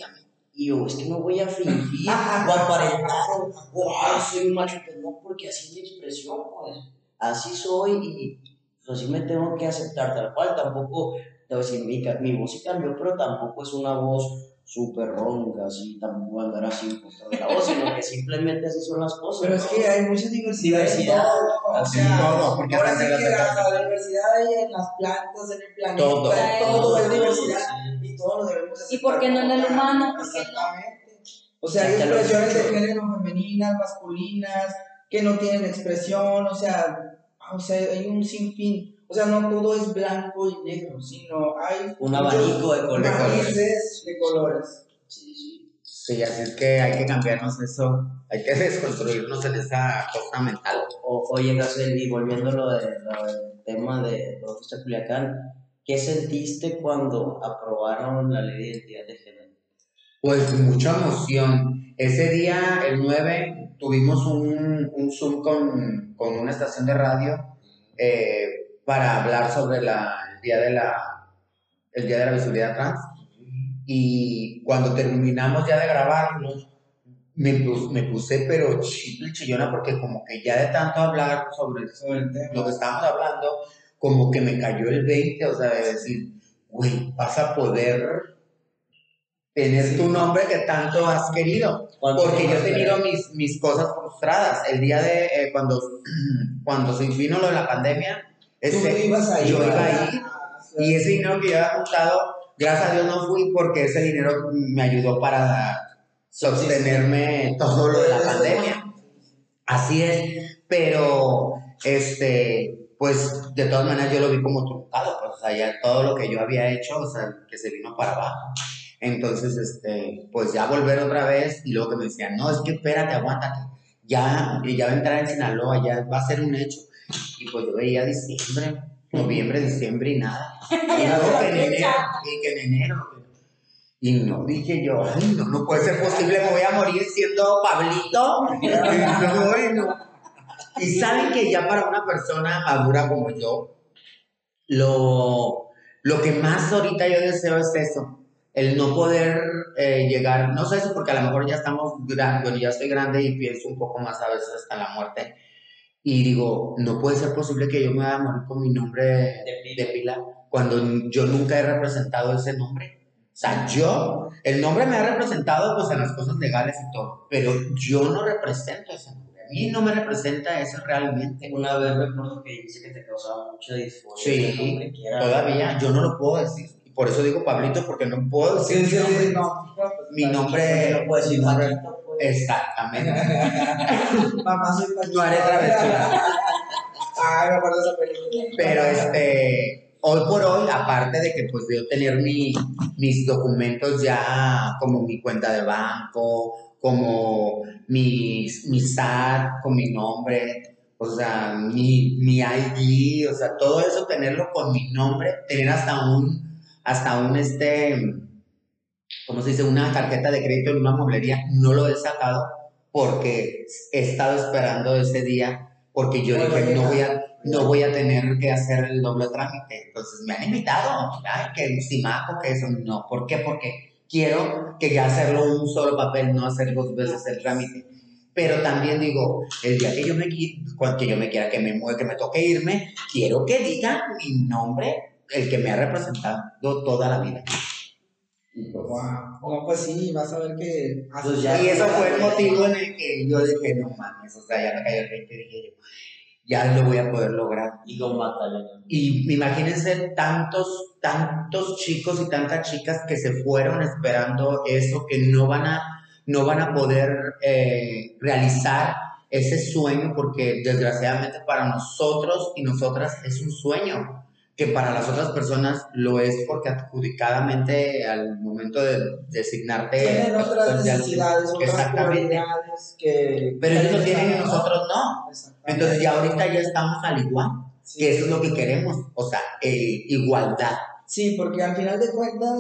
Y yo, es que no voy a fingir o aparentar o, o, "Ay, soy un macho, pues no, porque así es mi expresión, pues. Así soy y pues, así me tengo que aceptar tal cual. Tampoco, te voy a decir, mi, mi voz sí cambió, pero tampoco es una voz súper ronca, así, tampoco andar así en contra de la voz, sino que simplemente así son las cosas. Pero es ¿no? que hay mucha diversidad, Diversidad. en todo. O Así sea, todo, porque ahora sí que la, la diversidad hay en las plantas, en el planeta, Todo. en todo es Sí. diversidad y todo lo debemos aceptar. ¿Y por qué no en el humano? Exactamente. O sea, hay expresiones de género femeninas, masculinas, que no tienen expresión, o sea, o sea, hay un sinfín. O sea, no todo es blanco y negro, sino hay Un abanico de colores. matices de colores. Sí, sí. Sí, así es que hay que cambiarnos eso, hay que desconstruirnos en esa cosa mental. O, oye, Gacel, y volviendo a lo, de, lo del tema de está Culiacán, ¿qué sentiste cuando aprobaron la ley de identidad de género? Pues mucha emoción. Ese día, el 9, tuvimos un, un Zoom con, con una estación de radio eh, para hablar sobre la, el, día de la, el Día de la Visibilidad Trans. Y cuando terminamos ya de grabarlo, me, pus- me puse pero chito y chillona porque como que ya de tanto hablar sobre, sobre lo que estábamos hablando, como que me cayó el 20, o sea, de decir, güey, vas a poder tener tu nombre que tanto has querido. ¿Cuánto Porque yo he tenido mis, mis cosas frustradas. El día de eh, cuando, cuando se vino lo de la pandemia, Tú ibas ahí. yo iba ¿verdad? ahí y ese dinero que yo había juntado, gracias a Dios no fui porque ese dinero me ayudó para sostenerme todo lo de la pandemia. Así es, pero este, pues de todas maneras yo lo vi como truncado, pues, o sea, ya todo lo que yo había hecho, o sea, que se vino para abajo. Entonces, este, pues ya volver otra vez y luego que me decían, no, es que espérate, aguántate, ya, y ya va a entrar en Sinaloa, ya va a ser un hecho. Y pues yo veía diciembre, noviembre, diciembre y nada. Y luego que en enero, y que en enero. Y no, dije yo, ay, no, no puede ser posible, me voy a morir siendo Pablito. No, bueno. Y saben que ya para una persona madura como yo, lo, lo que más ahorita yo deseo es eso, el no poder eh, llegar, no sé si porque a lo mejor ya estamos grandes, bueno, ya estoy grande y pienso un poco más a veces hasta la muerte. Y digo, no puede ser posible que yo me vaya a morir con mi nombre De de pila cuando yo nunca he representado ese nombre. O sea, yo, el nombre me ha representado pues en las cosas legales y todo, pero yo no represento ese nombre. A mí no me representa eso realmente. Una vez recuerdo que dice que te causaba mucha disforia. Sí, nombre, que era- Todavía yo no lo puedo decir. Por eso digo Pablito, porque no puedo decir Sí, mi nombre. sí, no. pues, Mi Porque nombre. no puedes decir nombre- pues. Exactamente. Mamá, soy Paquito. No haré travesura. Ay, me acuerdo de esa película. Pero este, hoy por hoy, aparte de que pues yo tener mi, mis documentos ya como mi cuenta de banco, como mi, mi SAT con mi nombre, o sea, mi, mi ID, o sea, todo eso tenerlo con mi nombre, tener hasta un, hasta un este, ¿cómo se dice? Una tarjeta de crédito en una mueblería, no lo he sacado porque he estado esperando ese día porque yo Bueno, dije, no voy a, no voy a tener que hacer el doble trámite. Entonces me han invitado, ay, que si maco, que eso, no. ¿Por qué? Porque quiero que ya hacerlo un solo papel, no hacer dos veces el trámite. Pero también digo, el día que yo me, que yo me quiera que me mueva, que me toque irme, quiero que digan mi nombre, el que me ha representado toda la vida. Y pues, Wow. No, pues sí, vas a ver que. Pues ya- y eso fue el motivo en el que yo dije, no mames, o sea, ya me cayó el 20 dije yo, ya lo voy a poder lograr. Y con batalla. Y imagínense tantos tantos chicos y tantas chicas que se fueron esperando eso, que no van a, no van a poder eh, realizar ese sueño, porque desgraciadamente para nosotros y nosotras es un sueño, que para las otras personas lo es porque adjudicadamente al momento de designarte... Tienen otras pues, necesidades, otras exactamente. que... Pero ellos lo que tienen y nosotros no. Entonces ya ahorita ya estamos al igual, Sí. que eso es lo que queremos, o sea, eh, igualdad. Sí, porque al final de cuentas,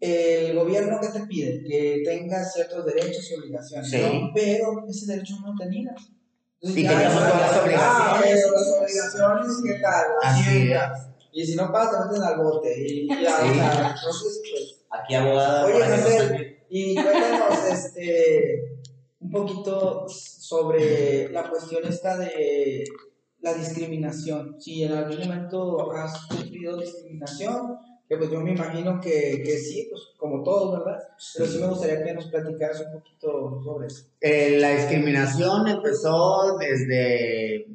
el gobierno que te pide que tengas ciertos derechos y obligaciones, Sí. ¿no? Pero ese derecho no tenías. Entonces, Y ya teníamos es- todas las Ah, obligaciones. pero las obligaciones, ¿qué tal? Así es. Y si no te meten al bote. Y ya, Sí. entonces, pues. Aquí abogada. Oye, ayude. Y cuéntanos, este, un poquito sobre la cuestión esta de la discriminación. Si en algún momento has sufrido discriminación, que pues yo me imagino que, que sí, pues como todos, ¿verdad? Pero sí me gustaría que nos platicaras un poquito sobre eso. Eh, la discriminación empezó desde,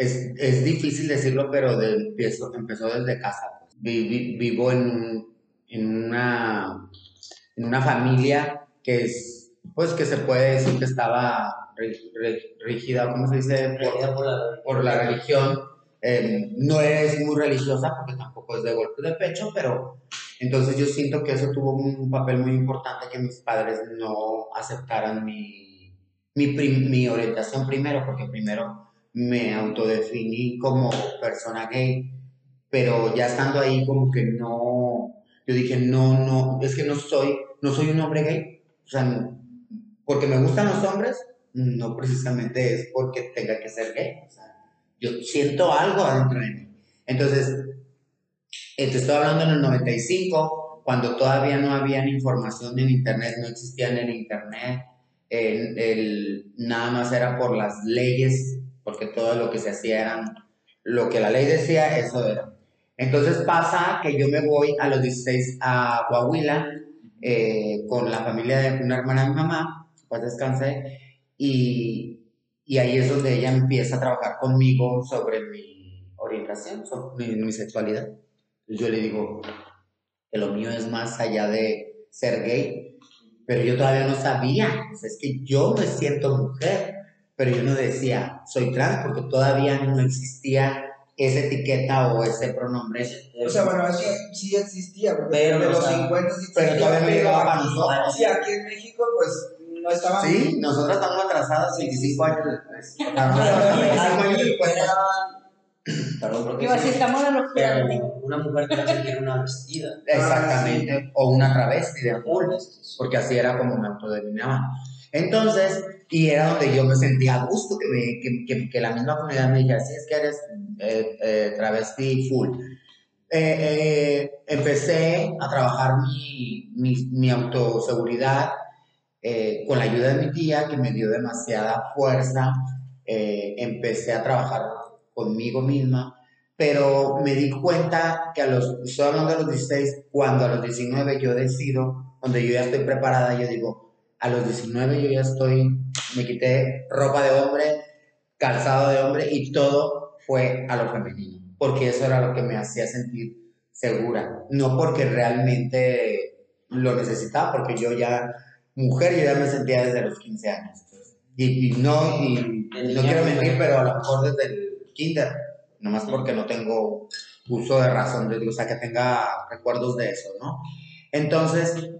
es, es difícil decirlo, pero de- empezó, empezó desde casa. pues. Vi- vi- vivo en, un- en, una, en una familia que es, pues que se puede decir que estaba rígida, ¿cómo se dice? Por- la- por la religión. Eh, no es muy religiosa porque tampoco es de golpe de pecho, pero entonces yo siento que eso tuvo un papel muy importante que mis padres no aceptaran mi, mi, mi orientación primero, porque primero me autodefiní como persona gay, pero ya estando ahí como que no, yo dije, no, no, es que no soy, no soy un hombre gay, o sea, porque me gustan los hombres, no precisamente es porque tenga que ser gay, o sea, yo siento algo adentro de mí. Entonces, eh, te estoy hablando en el 95, cuando todavía no había información en internet, no existía en el internet, el- nada más era por las leyes, porque todo lo que se hacía eran lo que la ley decía, eso era. Entonces pasa que yo me voy a los 16 a Coahuila eh, con la familia de una hermana de mi mamá, pues descansé, y, y ahí es donde ella empieza a trabajar conmigo sobre mi orientación, sobre mi, mi sexualidad. Entonces yo le digo que lo mío es más allá de ser gay, pero yo todavía no sabía, es que yo me siento mujer, pero yo no decía soy trans porque todavía no existía esa etiqueta o ese pronombre. O sea, bueno, eso sí existía, Pero, de los sea, 50 sí pero existía, todavía no pero llegaba para nosotros. Sí, aquí en México, pues no estaban. Sí, nosotros estamos atrasadas 25 años después. O sea, nosotros sí, 25 años Aquí después. era- Perdón, porque sí, decir, estamos en los pero una mujer trans tiene una vestida. Exactamente, o una travesti de full, porque así era como me autodenominaba. Entonces, y era donde yo me sentía a gusto, que, me- que, que, que la misma comunidad me dijera, sí, es que eres eh, eh, travesti full. Eh, eh, empecé a trabajar mi, mi, mi autoseguridad eh, con la ayuda de mi tía, que me dio demasiada fuerza. Eh, empecé a trabajar conmigo misma, pero me di cuenta que a los, estoy hablando de los 16, cuando a los 19 yo decido, donde yo ya estoy preparada, yo digo, a los 19 yo ya estoy, me quité ropa de hombre, calzado de hombre y todo fue a lo femenino, porque eso era lo que me hacía sentir segura, no porque realmente lo necesitaba, porque yo ya, mujer, yo ya me sentía desde los 15 años. Y, y no, y no quiero mentir, pero a lo mejor desde el kinder, nomás porque no tengo uso de razón, de, o sea, que tenga recuerdos de eso, ¿no? Entonces,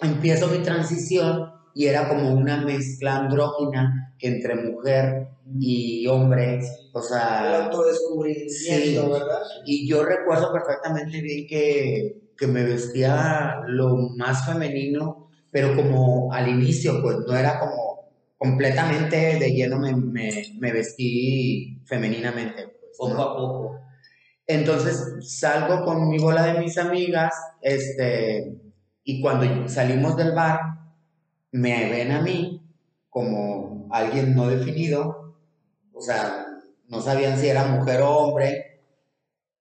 empiezo mi transición y era como una mezcla andrógina entre mujer y hombre, o El sea, autodescubrimiento, Sí. ¿verdad? y yo recuerdo perfectamente bien que, que me vestía lo más femenino, pero como al inicio, pues no era como completamente de lleno me, me, me vestí femeninamente. Pues, Poco ¿no? a poco. Entonces salgo con mi bola de mis amigas, este, y cuando salimos del bar, me ven a mí como alguien no definido, o sea, no sabían si era mujer o hombre,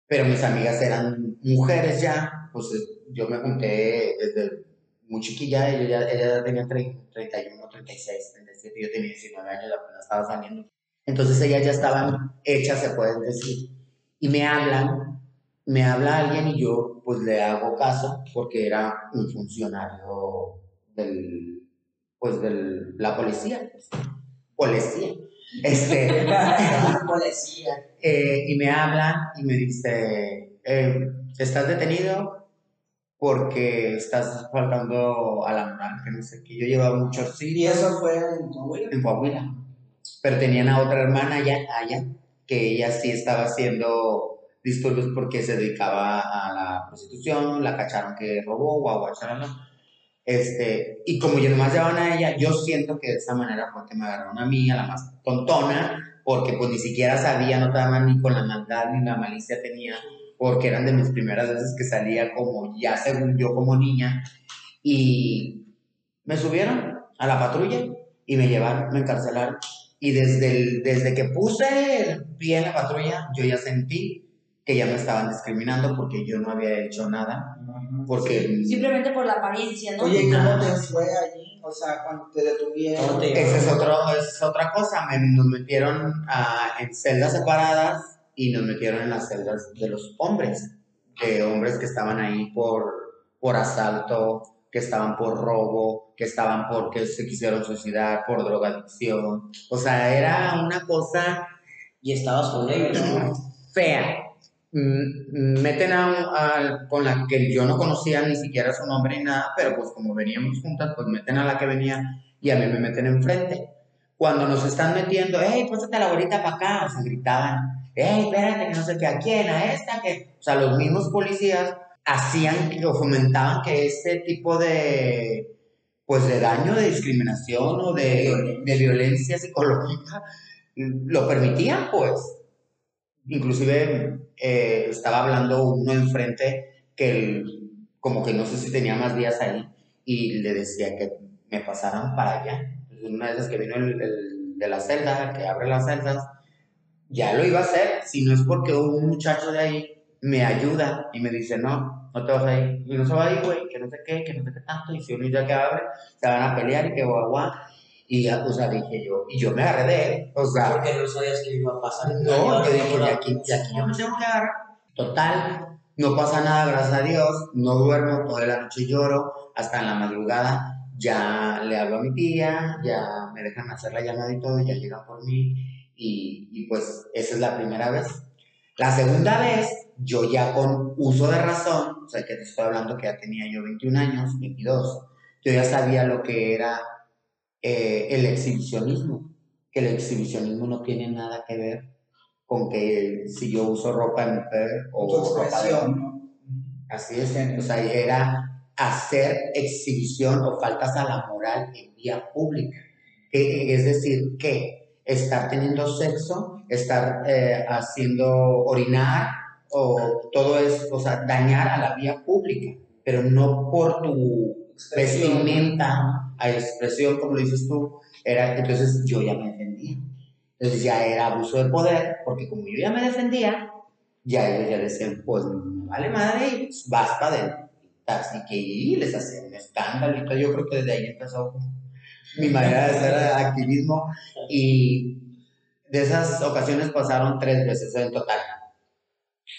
pero mis amigas eran mujeres ya, pues eh, yo me junté desde muy chiquilla, ella ella tenía tre- 31, 36, 37, yo tenía 19 años, apenas estaba saliendo. Entonces ellas ya estaban hechas, se pueden decir, y me hablan me habla alguien y yo pues le hago caso porque era un funcionario del, pues de la policía, policía. Este, policía. eh, y me habla y me dice, eh, ¿estás detenido? Porque estás faltando a la moral, que no sé qué. Yo llevaba muchos Y sitios eso fue en Coahuila. en Coahuila. Pero tenían a otra hermana allá, allá, que ella sí estaba haciendo disturbios porque se dedicaba a la prostitución, la cacharon que robó, guau, guau. Este, y como yo nomás llevaban a ella, yo siento que de esa manera fue me agarraron a mí, la más tontona, porque pues ni siquiera sabía, no estaba ni con la maldad ni la malicia tenía, porque eran de mis primeras veces que salía como ya según yo como niña, y me subieron a la patrulla y me llevaron, me encarcelaron. Y desde, el- desde que puse el pie en la patrulla, yo ya sentí que ya me estaban discriminando porque yo no había hecho nada, porque Simplemente por la apariencia, ¿no? Oye, ¿y ¿cómo te fue allí? O sea, cuando te detuvieron. ¿Cómo te- esa es, otro, esa es otra cosa, me, nos metieron a- en celdas separadas y nos metieron en las celdas de los hombres, de hombres que estaban ahí por, por asalto, que estaban por robo, que estaban porque se quisieron suicidar, por drogadicción, o sea, era una cosa Y estabas con ellos, ¿no? fea. Mm, Meten a, a- con la que yo no conocía ni siquiera su nombre ni nada, pero pues como veníamos juntas, pues meten a la que venía y a mí me meten enfrente. Cuando nos están metiendo, hey, pásate la bolita para acá, o sea, gritaban, hey, espérate, que no sé qué, ¿a quién? ¿A esta? que O sea, los mismos policías hacían o fomentaban que este tipo de, pues, de daño, de discriminación o de, de violencia psicológica, lo permitían, pues inclusive eh, estaba hablando uno enfrente que el- como que no sé si tenía más días ahí y le decía que me pasaran para allá. Entonces, una vez que vino el, el de la celda, el que abre las celdas, ya lo iba a hacer, si no es porque un muchacho de ahí me ayuda y me dice, no, no te vas a ir, y no se va a ir, güey, que no sé qué, que no sé qué tanto, y si uno ya que abre, se van a pelear y que guau. Y ya, o sea, dije yo, y yo me agarré de él, o sea, Porque no sabías que iba a pasar. no, yo dije, de aquí, de aquí yo me tengo que agarrar. Total, no pasa nada, gracias a Dios. No duermo, toda la noche lloro, hasta en la madrugada. Ya le hablo a mi tía, ya me dejan hacer la llamada y todo, ya llegan por mí. Y, y pues esa es la primera vez. La segunda vez, yo ya con uso de razón, o sea, que te estoy hablando que ya tenía yo 21 años, 22, yo ya sabía lo que era eh, el exhibicionismo, que el exhibicionismo no tiene nada que ver con que si yo uso ropa de mujer o ropa de hombre. Así es, o sea, era hacer exhibición o faltas a la moral en vía pública. Es decir, que estar teniendo sexo, estar eh, haciendo orinar o todo eso, o sea, dañar a la vía pública, pero no por tu vestimenta a expresión, como lo dices tú, era, entonces yo ya me defendía. Entonces ya era abuso de poder, porque como yo ya me defendía, ya ellos ya decían, pues me vale madre y pues, para adentro. Así que y les hacían un escándalo todo. Yo creo que desde ahí empezó mi manera de hacer activismo y de esas ocasiones pasaron tres veces en total.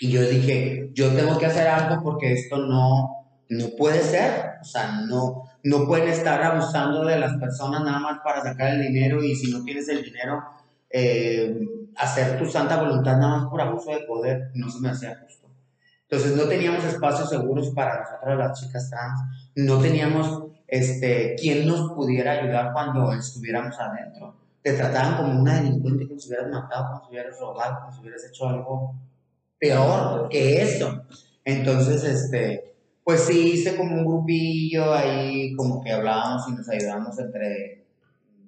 Y yo dije, yo tengo que hacer algo porque esto no, no puede ser. O sea, no, no pueden estar abusando de las personas nada más para sacar el dinero y si no tienes el dinero, eh, hacer tu santa voluntad nada más por abuso de poder, no se me hacía justo. Entonces no teníamos espacios seguros para nosotros las chicas trans, no teníamos este, quien nos pudiera ayudar cuando estuviéramos adentro. Te trataban como una delincuente, como si hubieras matado, como si hubieras robado, como si hubieras hecho algo peor que eso. Entonces, este, pues sí hice como un grupillo ahí, como que hablábamos y nos ayudábamos entre,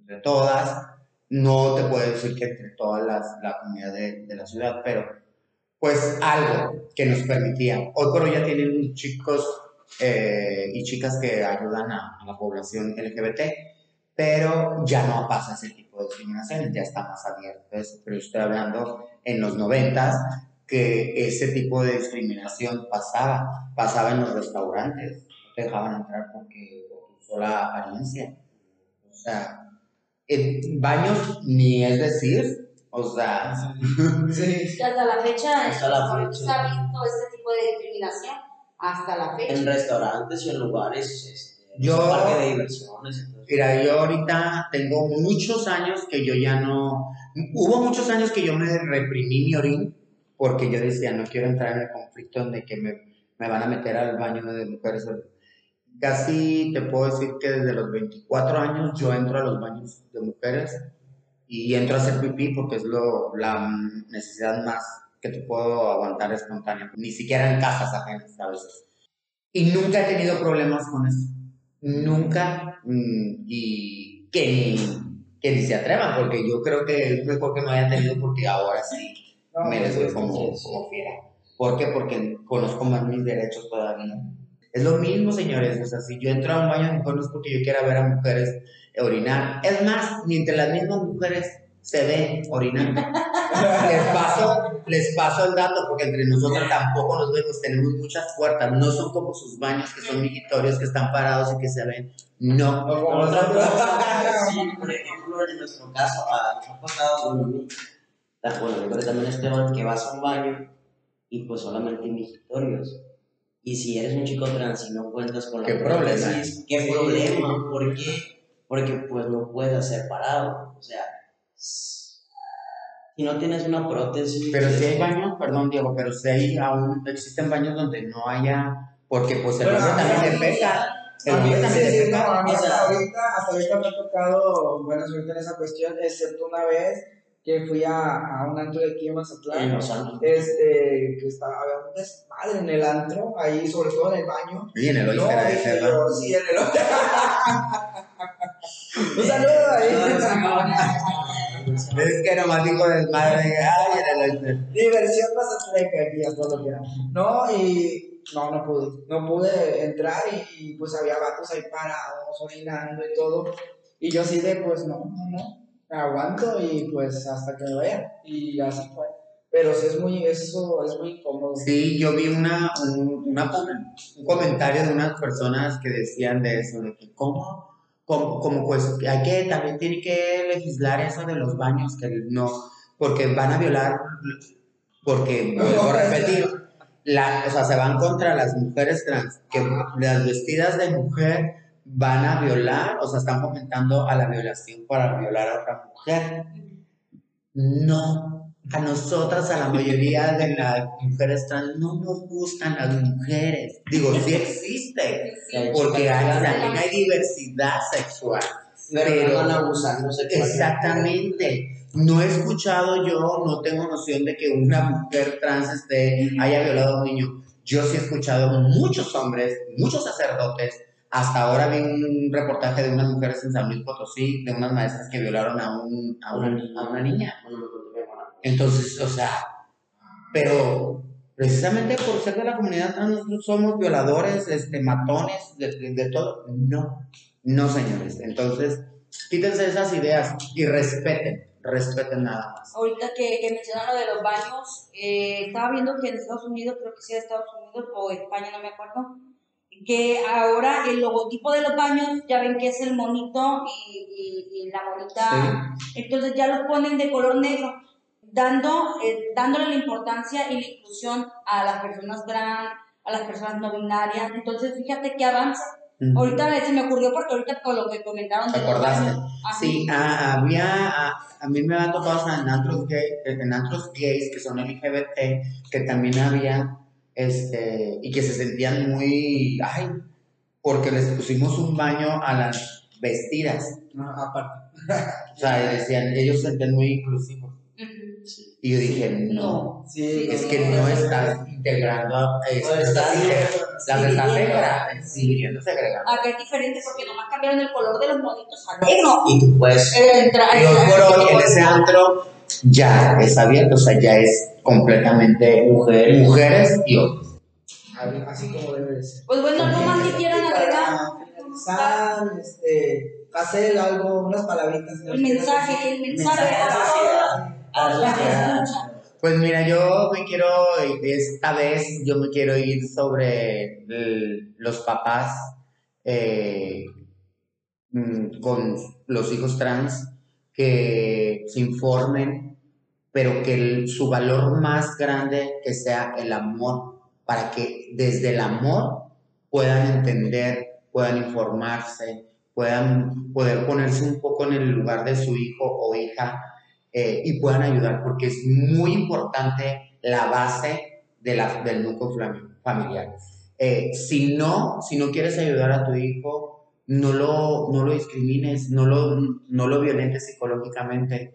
entre todas. No te puedo decir que entre todas la comunidad de, de la ciudad, pero pues algo que nos permitía. Hoy por hoy ya tienen chicos eh, y chicas que ayudan a, la población LGBT, pero ya no pasa ese tipo de discriminaciones, ya está más abierto. Pero estoy hablando en los noventas que ese tipo de discriminación pasaba, pasaba en los restaurantes, no te dejaban entrar porque por tu sola apariencia. O sea, en baños ni es decir, o sea, Sí. Hasta la fecha, Hasta la fecha. se ha visto este tipo de discriminación hasta la fecha. En restaurantes y en lugares, este, Yo- parque de diversiones. entonces- Mira, yo ahorita tengo muchos años que yo ya no... Hubo muchos años que yo me reprimí mi orín porque yo decía, no quiero entrar en el conflicto donde que me, me van a meter al baño de mujeres. Casi te puedo decir que desde los 24 años yo entro a los baños de mujeres y entro a hacer pipí porque es lo, la necesidad más que te puedo aguantar espontánea. Ni siquiera en casas ajenas a veces. Y nunca he tenido problemas con eso. Nunca. mm, y que ni, que ni se atrevan, porque yo creo que es mejor que no haya tenido porque ahora sí No, me les doy como, como fiera. ¿Por qué? Porque conozco más mis derechos todavía. Es lo mismo, señores. O sea, si yo entro a un baño de mujeres no es porque yo quiera ver a mujeres orinar. Es más, ni entre las mismas mujeres se ven orinando. les, paso, les paso el dato porque entre nosotros tampoco nos vemos. Tenemos muchas puertas. No son como sus baños que son migitorios, que están parados y que se ven. No. Como nosotros. sí, por ejemplo, en nuestro caso, ah, nos ha pasado, bueno, ah, bueno, yo creo que también Esteban, que vas a un baño y pues solamente migitorios. Y si eres un chico trans y no cuentas con la ¿Qué problema? prótesis, ¿Qué Sí. problema? ¿Por qué? Porque pues no puedes hacer parado. O sea, si no tienes una prótesis... Pero si hay baños, perdón Diego, pero si hay aún existen baños donde no haya, porque pues el Bueno, mí- también le peca. El también sí, le no, peca. a mí o sea- hasta ahorita, hasta ahorita me ha tocado buena suerte en esa cuestión, excepto una vez que fui a, a un antro de aquí en Mazatlán. En Los Ángeles. Este, que estaba, había un desmadre en el antro, ahí, sobre todo en el baño. Y en el No, será de sí, en el hoyo. Un saludo ahí. Es que nomás dijo desmadre, ay, en el hoyo. Diversión mazatleca aquí a todo lo que era. No, y no, no pude. No pude entrar y, y, pues había vatos ahí parados, orinando y todo. Y yo así de, pues no, no, no. Aguanto y pues hasta que me vaya. Y así fue. Pero sí es muy, eso es muy incómodo. Sí, yo vi una, un, una un comentario de unas personas que decían de eso, de que cómo, como, como pues hay que, también tiene que legislar eso de los baños, que no, porque van a violar, porque, vuelvo a repetir, la, o sea, se van contra las mujeres trans, que las vestidas de mujer van a violar, o sea, están fomentando a la violación para violar a otra mujer. No, a nosotras, a la mayoría de las mujeres trans, no nos gustan las mujeres. Digo, sí existe, porque hay, también hay diversidad sexual. Pero, Pero- no van a abusar, no sé Exactamente. No he escuchado yo, no tengo noción de que una mujer trans esté, haya violado a un niño. Yo sí he escuchado muchos hombres, muchos sacerdotes. Hasta ahora vi un reportaje de unas mujeres en San Luis Potosí, de unas maestras que violaron a, un, a, una, a una niña. Entonces, o sea, pero precisamente por ser de la comunidad trans, nosotros somos violadores, este, matones, de, de- de todo. No, no, señores. Entonces, quítense esas ideas y respeten, respeten nada más. Ahorita que, que mencionan lo de los baños, eh, estaba viendo que en Estados Unidos, creo que sí, Estados Unidos o España, no me acuerdo, que ahora el logotipo de los baños, ya ven que es el monito y, y- y la monita, entonces ya los ponen de color negro, dando, eh, dándole la importancia y la inclusión a las personas trans, a las personas no binarias. Entonces, fíjate qué avance. Ujú. Ahorita se me ocurrió porque ahorita con lo que comentaron ¿Te de los acordaste? baños. Sí, ah, había, ah, a mí me ha tocado en antros, gay, en antros gays que son LGBT, que también había, este, y que se sentían muy, ay, porque les pusimos un baño a las vestidas. No, aparte. O sea, decían, ellos se sentían muy inclusivos. Ujú. Y yo dije, no, Sí, es que no estás integrando a estás- las estás segregando, sí, no segregando. Acá es diferente porque nomás cambiaron el color de los monitos a negro. Y tú puedes Eh, entra- hoy en ese antro ya es abierto, o sea, ya es completamente mujer, mujeres y hombres. Así como debe de ser. Pues bueno, no más que quieran Y agregar finalizar, este, hacer algo, unas palabritas. el mensaje, el mensaje a todas a las que escuchan. Pues mira, yo me quiero, esta vez yo me quiero ir sobre el- los papás eh, mm, con los hijos trans que se informen pero que su valor más grande que sea el amor, para que desde el amor puedan entender, puedan informarse, puedan poder ponerse un poco en el lugar de su hijo o hija eh, y puedan ayudar, porque es muy importante la base de la, del núcleo familiar. Eh, si, no, si no quieres ayudar a tu hijo, no lo, no lo discrimines, no lo, no lo violentes psicológicamente,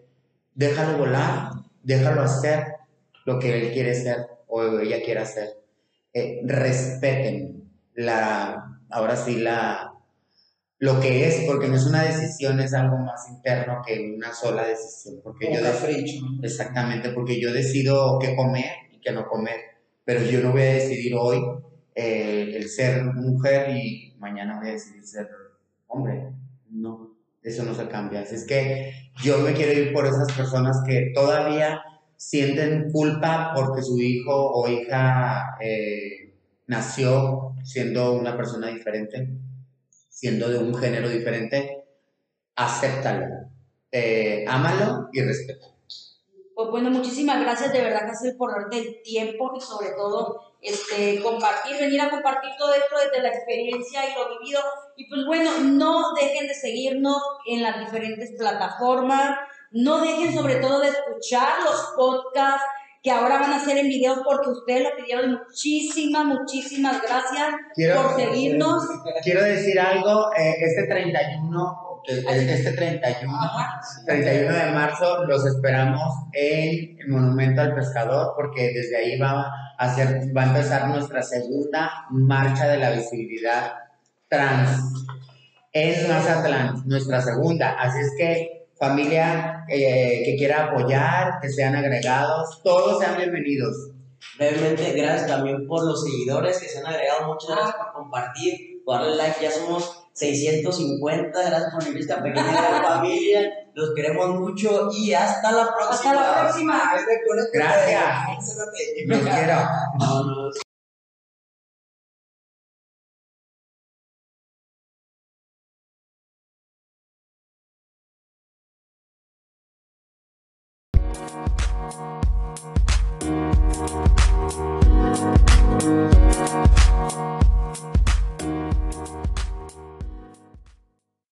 déjalo volar, déjalo hacer lo que él quiere ser o ella quiere hacer. Eh, respeten la, ahora sí, la, lo que es, porque no es una decisión, es algo más interno que una sola decisión. Porque yo Exactamente, porque yo decido qué comer y qué no comer, pero yo no voy a decidir hoy eh, el ser mujer y mañana voy a decidir ser hombre. No, eso no se cambia. Así es que yo me quiero ir por esas personas que todavía sienten culpa porque su hijo o hija eh, nació siendo una persona diferente, siendo de un género diferente, acéptalo, eh, ámalo y respétalo. Pues bueno, muchísimas gracias de verdad, Cáceres, por darte el tiempo y sobre todo este, compartir, venir a compartir todo esto desde la experiencia y lo vivido. Y pues bueno, no dejen de seguirnos en las diferentes plataformas, no dejen sobre todo de escuchar los podcasts que ahora van a ser en videos porque ustedes lo pidieron. Muchísimas, muchísimas gracias por seguirnos. Quiero decir algo, eh, este 31 este 31, 31 de marzo los esperamos en el Monumento al Pescador porque desde ahí va a, hacer, va a empezar nuestra segunda marcha de la visibilidad trans en Mazatlán, nuestra segunda. Así es que familia eh, que quiera apoyar, que sean agregados, todos sean bienvenidos. Realmente gracias también por los seguidores que se han agregado, muchas gracias por compartir, por darle like, ya somos 650, gracias por venir esta pequeña familia, los queremos mucho y hasta la próxima. Hasta la próxima. Gracias. Los quiero.